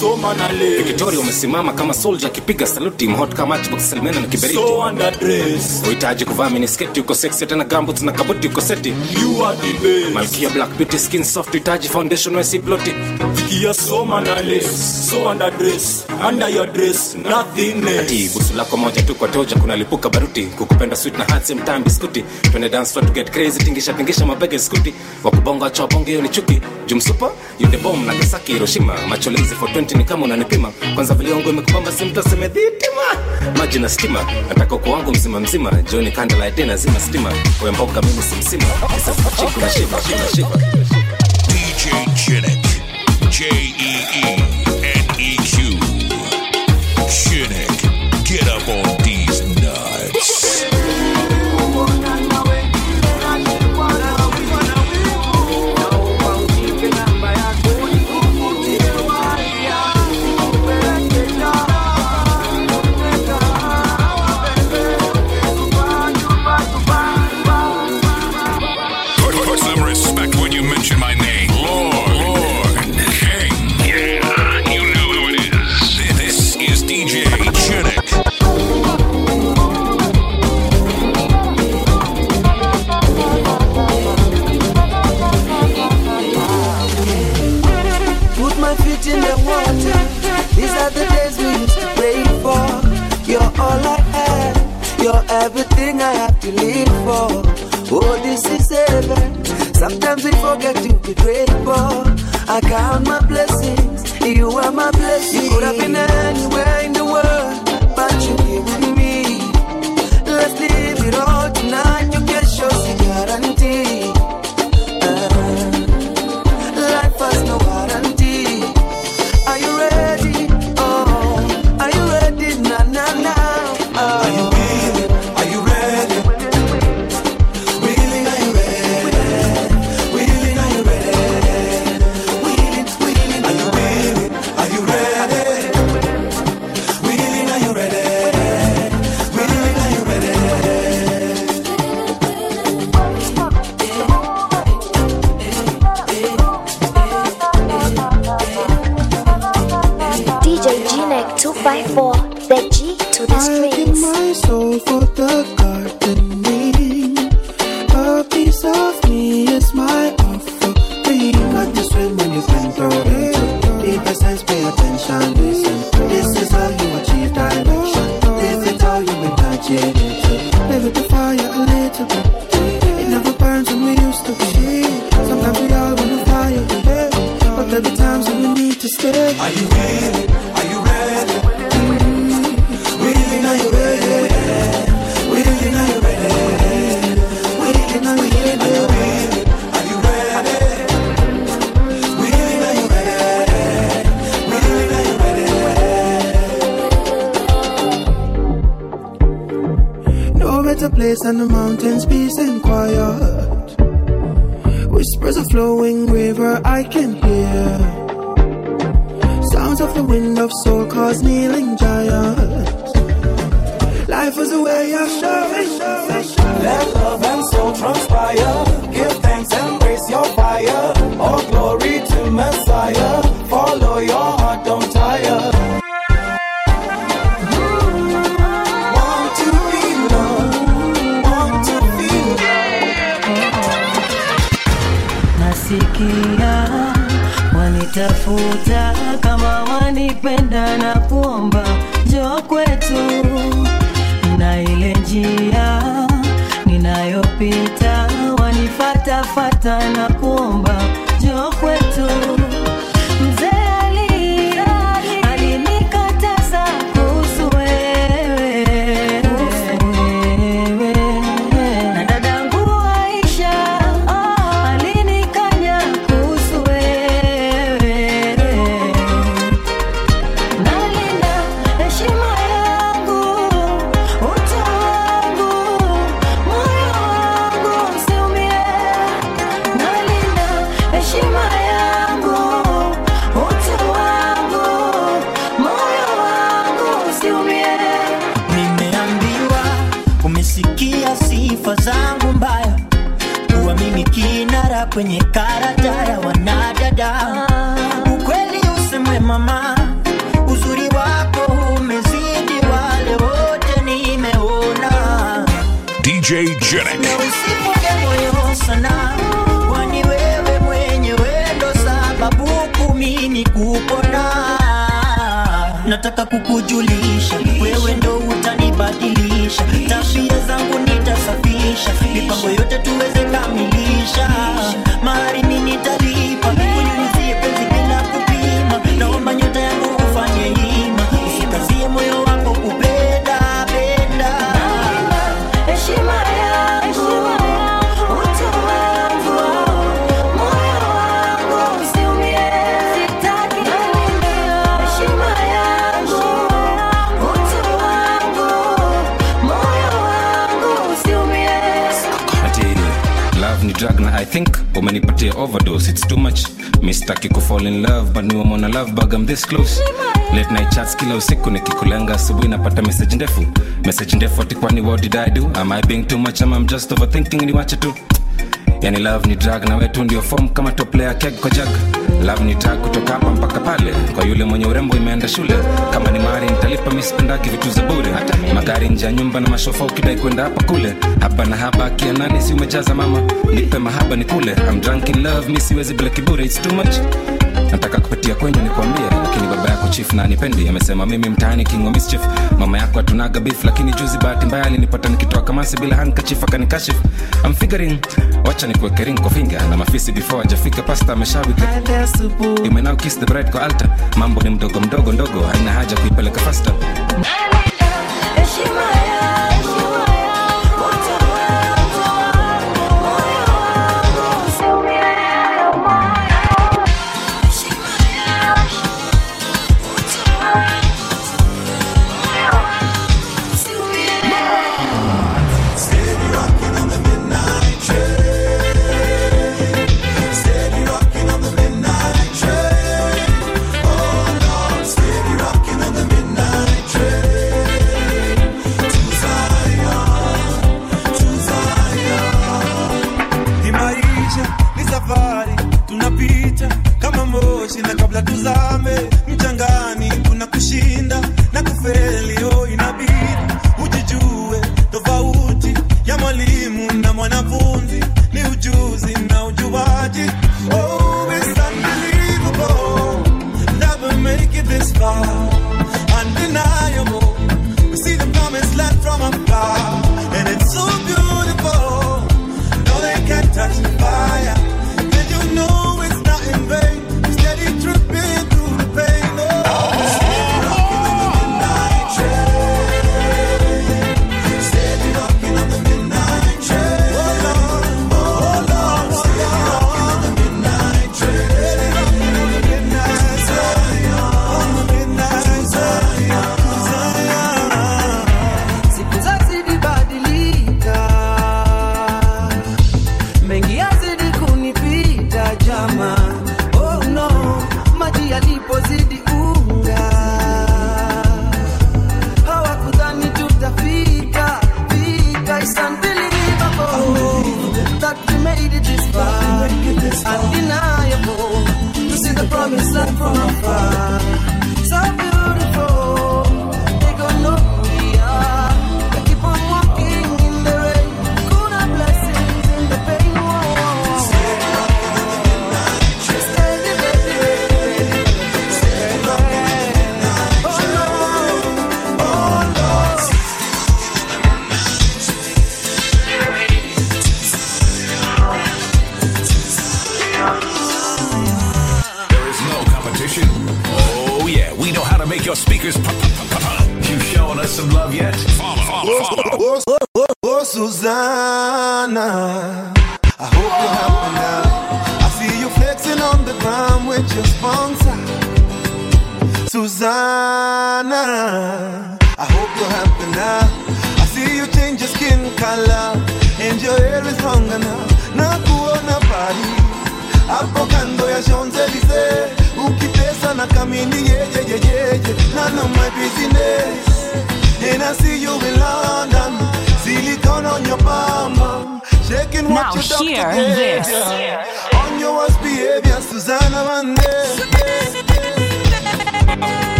I na it. Victoria umesimama kama soldier kipiga saluti mhot kama matchbox Salmena na kiberiti So underdressed. uhitaji kuvaa minisketi uko sexy tena gambut na kabuti uko seti You are the best. malkia black beauty skin soft uhitaji foundation wesi ploti Fikia soma na mannerless, so underdressed. Under your dress, nothing nothingness. ati busu lako moja tu kwa toja kuna lipuka baruti kukupenda sweet na hot same time biskuti twende dance floor to get crazy tingisha tingisha mabege skuti wakubonga cha bonge hiyo ni chuki jumsupa you the bomb na Kisaki Hiroshima macho lazy for 20 ni kama unanipima. Kwanza vile wangu imekupamba simtaseme dhitima maji na stima. Nataka uko wangu mzima mzima. Jioni candlelight dinner zima stima. Kwa mboka mimi simsima kisa chiku na shiva shiva shiva. DJ Chinik. J E E all I have. You're everything I have to live for. Oh, this is heaven. Sometimes we forget to be grateful. I count my blessings. You are my blessing. You could have been anywhere in the world, in mwana love bug I'm this close. Late night chats kila usiku nikikulenga asubuhi napata message ndefu. Message ndefu atikwani what did i do? Am i being too much? Am I'm just overthinking? Niwache tu. Yani love ni drug na wetu ndio form kama top player keg kwa jag love ni drug kutoka hapa mpaka pale. Kwa yule mwenye urembo imeenda shule. Kama ni mari nitalipa misipendaki vitu za bure. Magari nje ya nyumba na mashofa ukidai kwenda hapa kule. Haba na haba akia nani si umejaza mama? Nipe mahaba ni kule I'm drunk in love mi siwezi bila kibure it's too much nataka kupitia kwenye nikwambie lakini baba yako chief na nipendi. Amesema mimi mtaani king wa mischief. Mama yako atunaga beef lakini juzi bahati mbaya alinipata nikitoa kamasi bila handkerchief akanikashif I'm figuring wacha nikuweke ring kwa finger. Na mafisi before ajafika pasta ameshawika you may now kiss the bride kwa altar. Mambo ni mdogo mdogo ndogo. Haina haja kuipeleka faster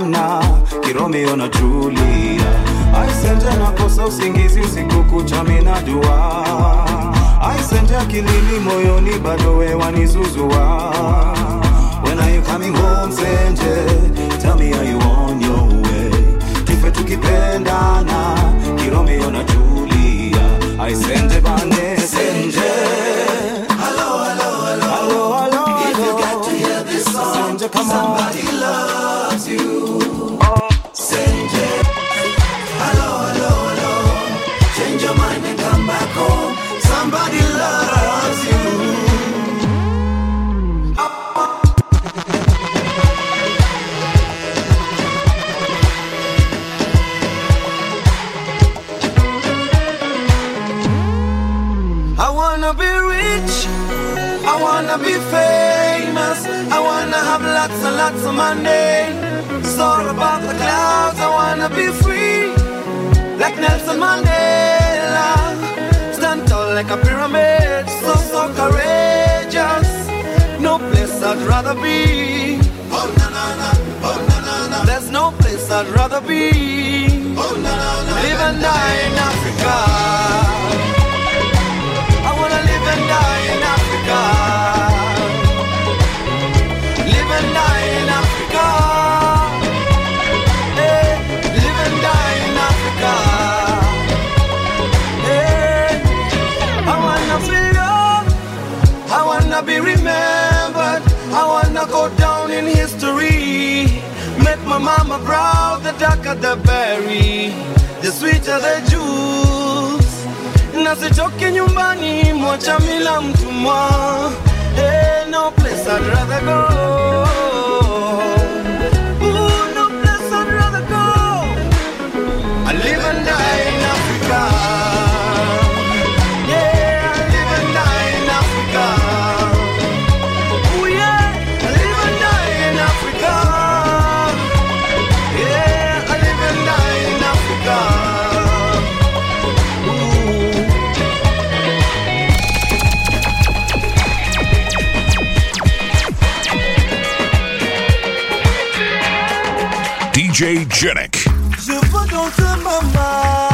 sana. Kiromeo na Julia aisente nakosa usingizi usiku kucha minajua aisente akilini moyoni bado wewanizuzua When are you coming home Senje? Tell tukipendana Kiromeo na Julia aisente bane not so mundane. Soar above the clouds, I wanna be free. Like Nelson Mandela, stand tall like a pyramid, so so courageous. No place I'd rather be. Oh na na na, oh na na na. There's no place I'd rather be. Oh na na na. Live and die in Africa. I wanna live and die in Africa. be remembered. I wanna go down in history. Make my mama proud, the darker the berry, the sweeter the juice. Nasitoke nyumbani, mwacha mila mtumwa. Hey, eh, no place I'd rather go. DJ Jenick. Je.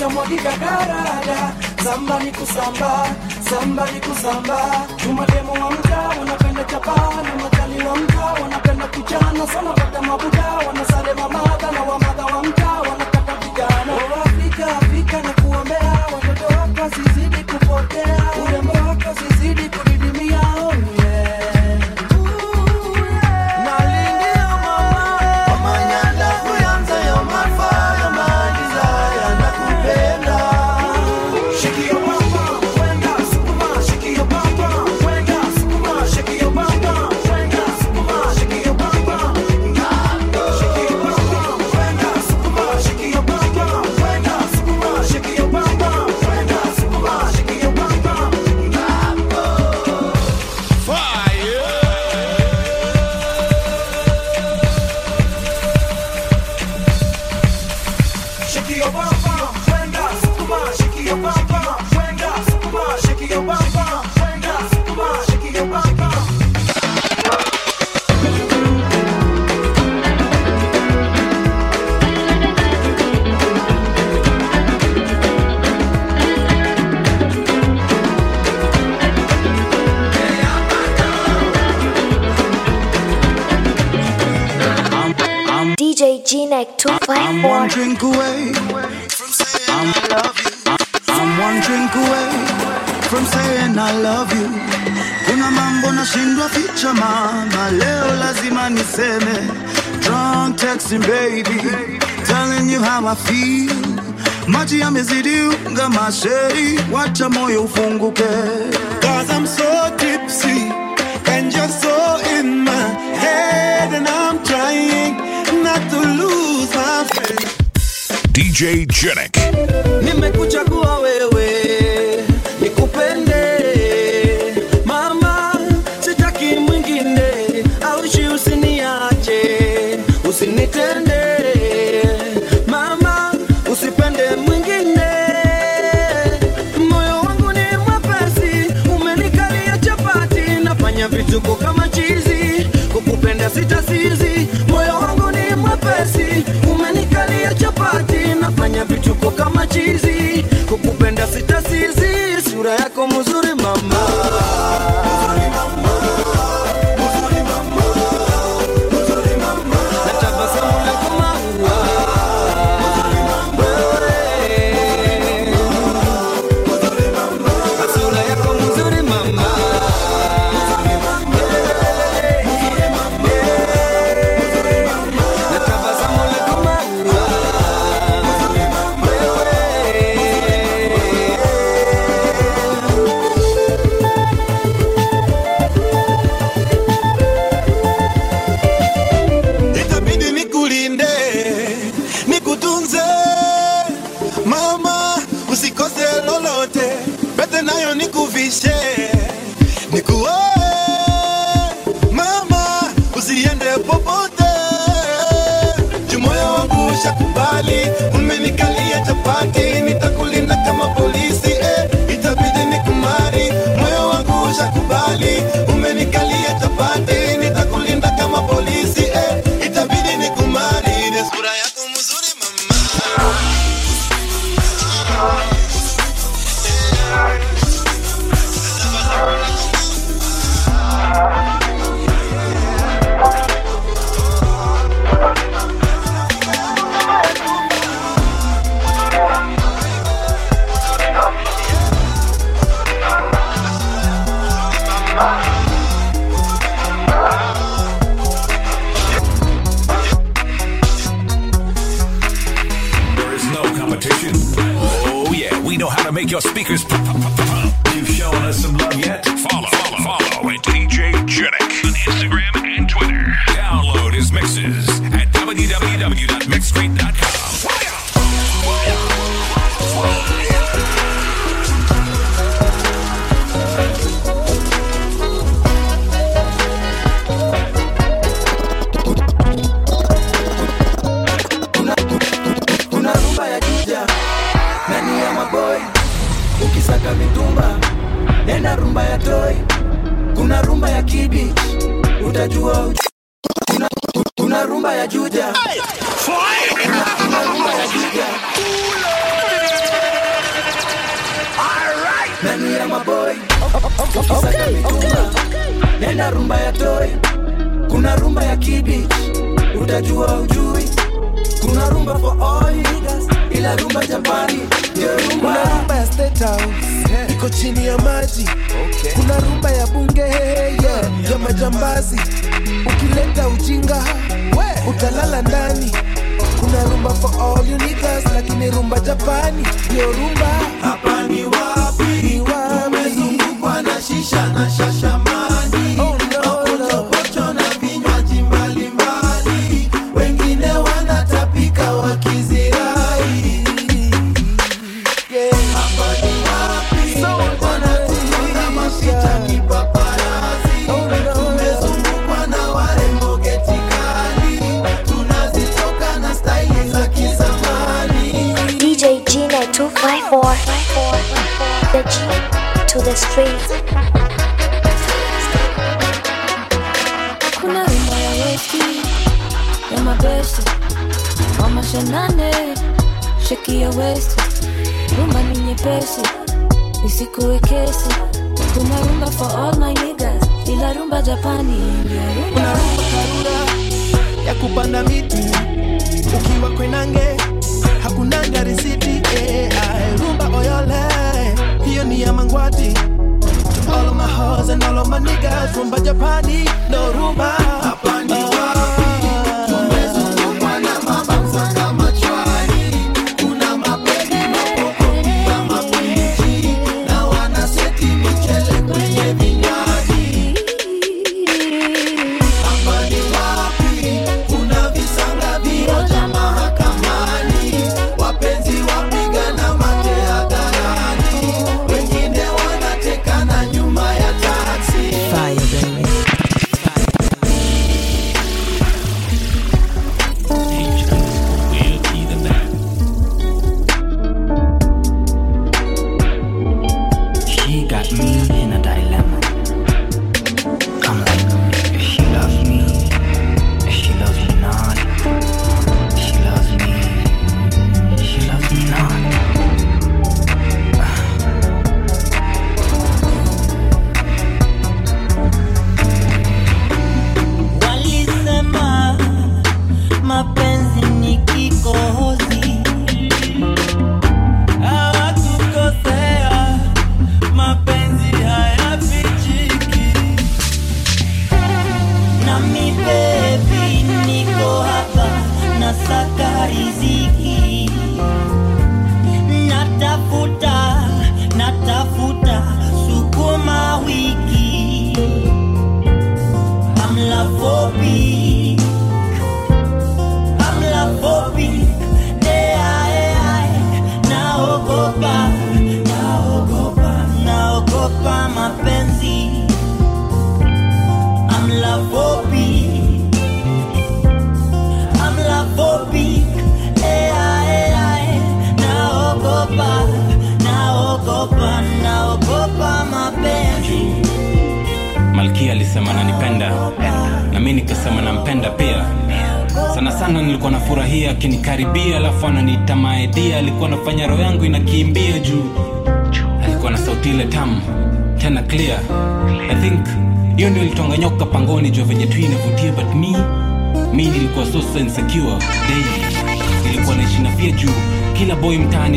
Ya karada samba ni kusamba samba ni kusamba. Tumademo wa mtaa wanapenda chapa na makali wa mtaa wanapenda kuchana. Sana pata mabuda wanasale mamadha na wamadha wa mtaa drink away from saying I love you. I'm one drink away from saying I love you. Kuna mambo nashindwa ficha mama, leo lazima niseme. Drunk texting baby, telling you how I feel. Maji yamezidi unga masheri, wacha moyo ufunguke. Cause I'm so tipsy and you're so in my head and I'm trying DJ Janik. nimekuchagua wewe nikupende. Mama sitaki mwingine aushi usiniache usinitende. Mama usipende mwingine. Moyo wangu ni mwepesi umenikalia chapati. Nafanya vituko kama chizi kukupenda sitasizi. Moyo wangu ni mwepesi umenikalia chapati nafanya kama chizi. Kukupenda sitasizi sura yako mzuri mama Gina 254. The G to the street. kuna rumba ya westi ya mabesti wa mashanane sheki ya westi rumba ni nyepesi isikuwe kesi kuna rumba for all my niggas ila rumba japani ndio rumba ya kupanda miti ukiwa kwenange risiti eh, ae, rumba oyole. Ya mangwati. All of my hoes and all of my niggas rumba japani no rumba. Hapa ni wapi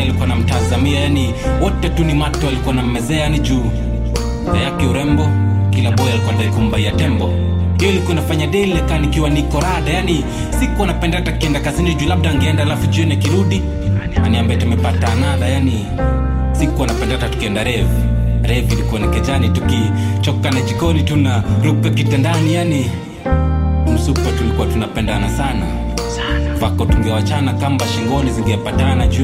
alikuwa namtazamia yani wote tu ni mato alikuwa nammezea yani juu ya yake urembo kila boy alikuwa ndai kumbaia tembo. Hiyo ilikuwa inafanya daily nikiwa niko rada yani siku anapenda hata kienda kazini juu labda angeenda alafu jioni akirudi aniambia tumepata anadha yani siku anapenda hata tukienda revu revu ilikuwa ni kejani tukichokana jikoni tuna ruka kitandani yani msupa tulikuwa tunapendana sana. Vako tungewachana kamba shingoni zingepatana juu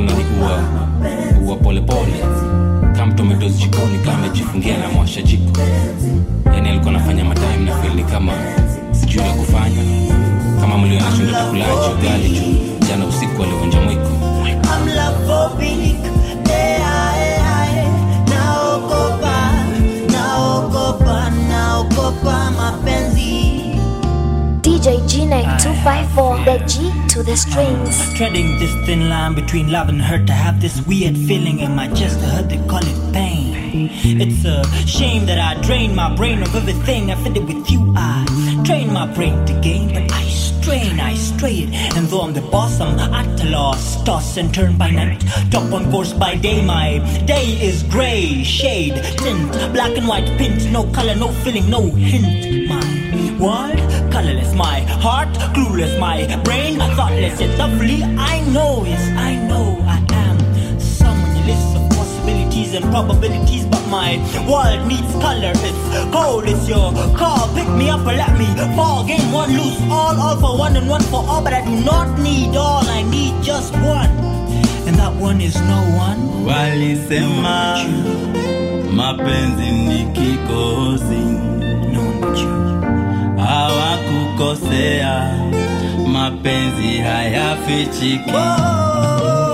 ilikuwa naniua ua polepole kama tomatoes jikoni kama amejifungia na mwasha jiko. Yani alikuwa anafanya matime na feel ni kama sijui la kufanya. Kama mlio anashinda tukulaji ugali juu. Jana usiku alivunja mwiko. Naogopa, naogopa, naogopa mapenzi. DJ G-Nick 254, the G to the strings. Treading this thin line between love and hurt, I have this weird feeling in my chest. I heard they call it pain. It's a shame that I drain my brain of everything. I fit it with you. I train my brain to gain, but I strain, I stray it. And though I'm the boss, I'm at a loss. Toss and turn by night, top on course by day. My day is gray, shade, tint, black and white, pint. No color, no feeling, no hint. My world, colorless. My heart, clueless. My brain, thoughtless yet lovely. I know, yes, I know I am someone you of possibilities and probabilities, but my world needs color. It's cold, it's your call. Pick me up or let me fall. Game one, lose all, all for one and one for all. But I do not need all, I need just one. And that one is no one. walisema mapenzi ni kikozi hawakukosea mapenzi hayafichiki DJ G-Nick. J E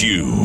Q.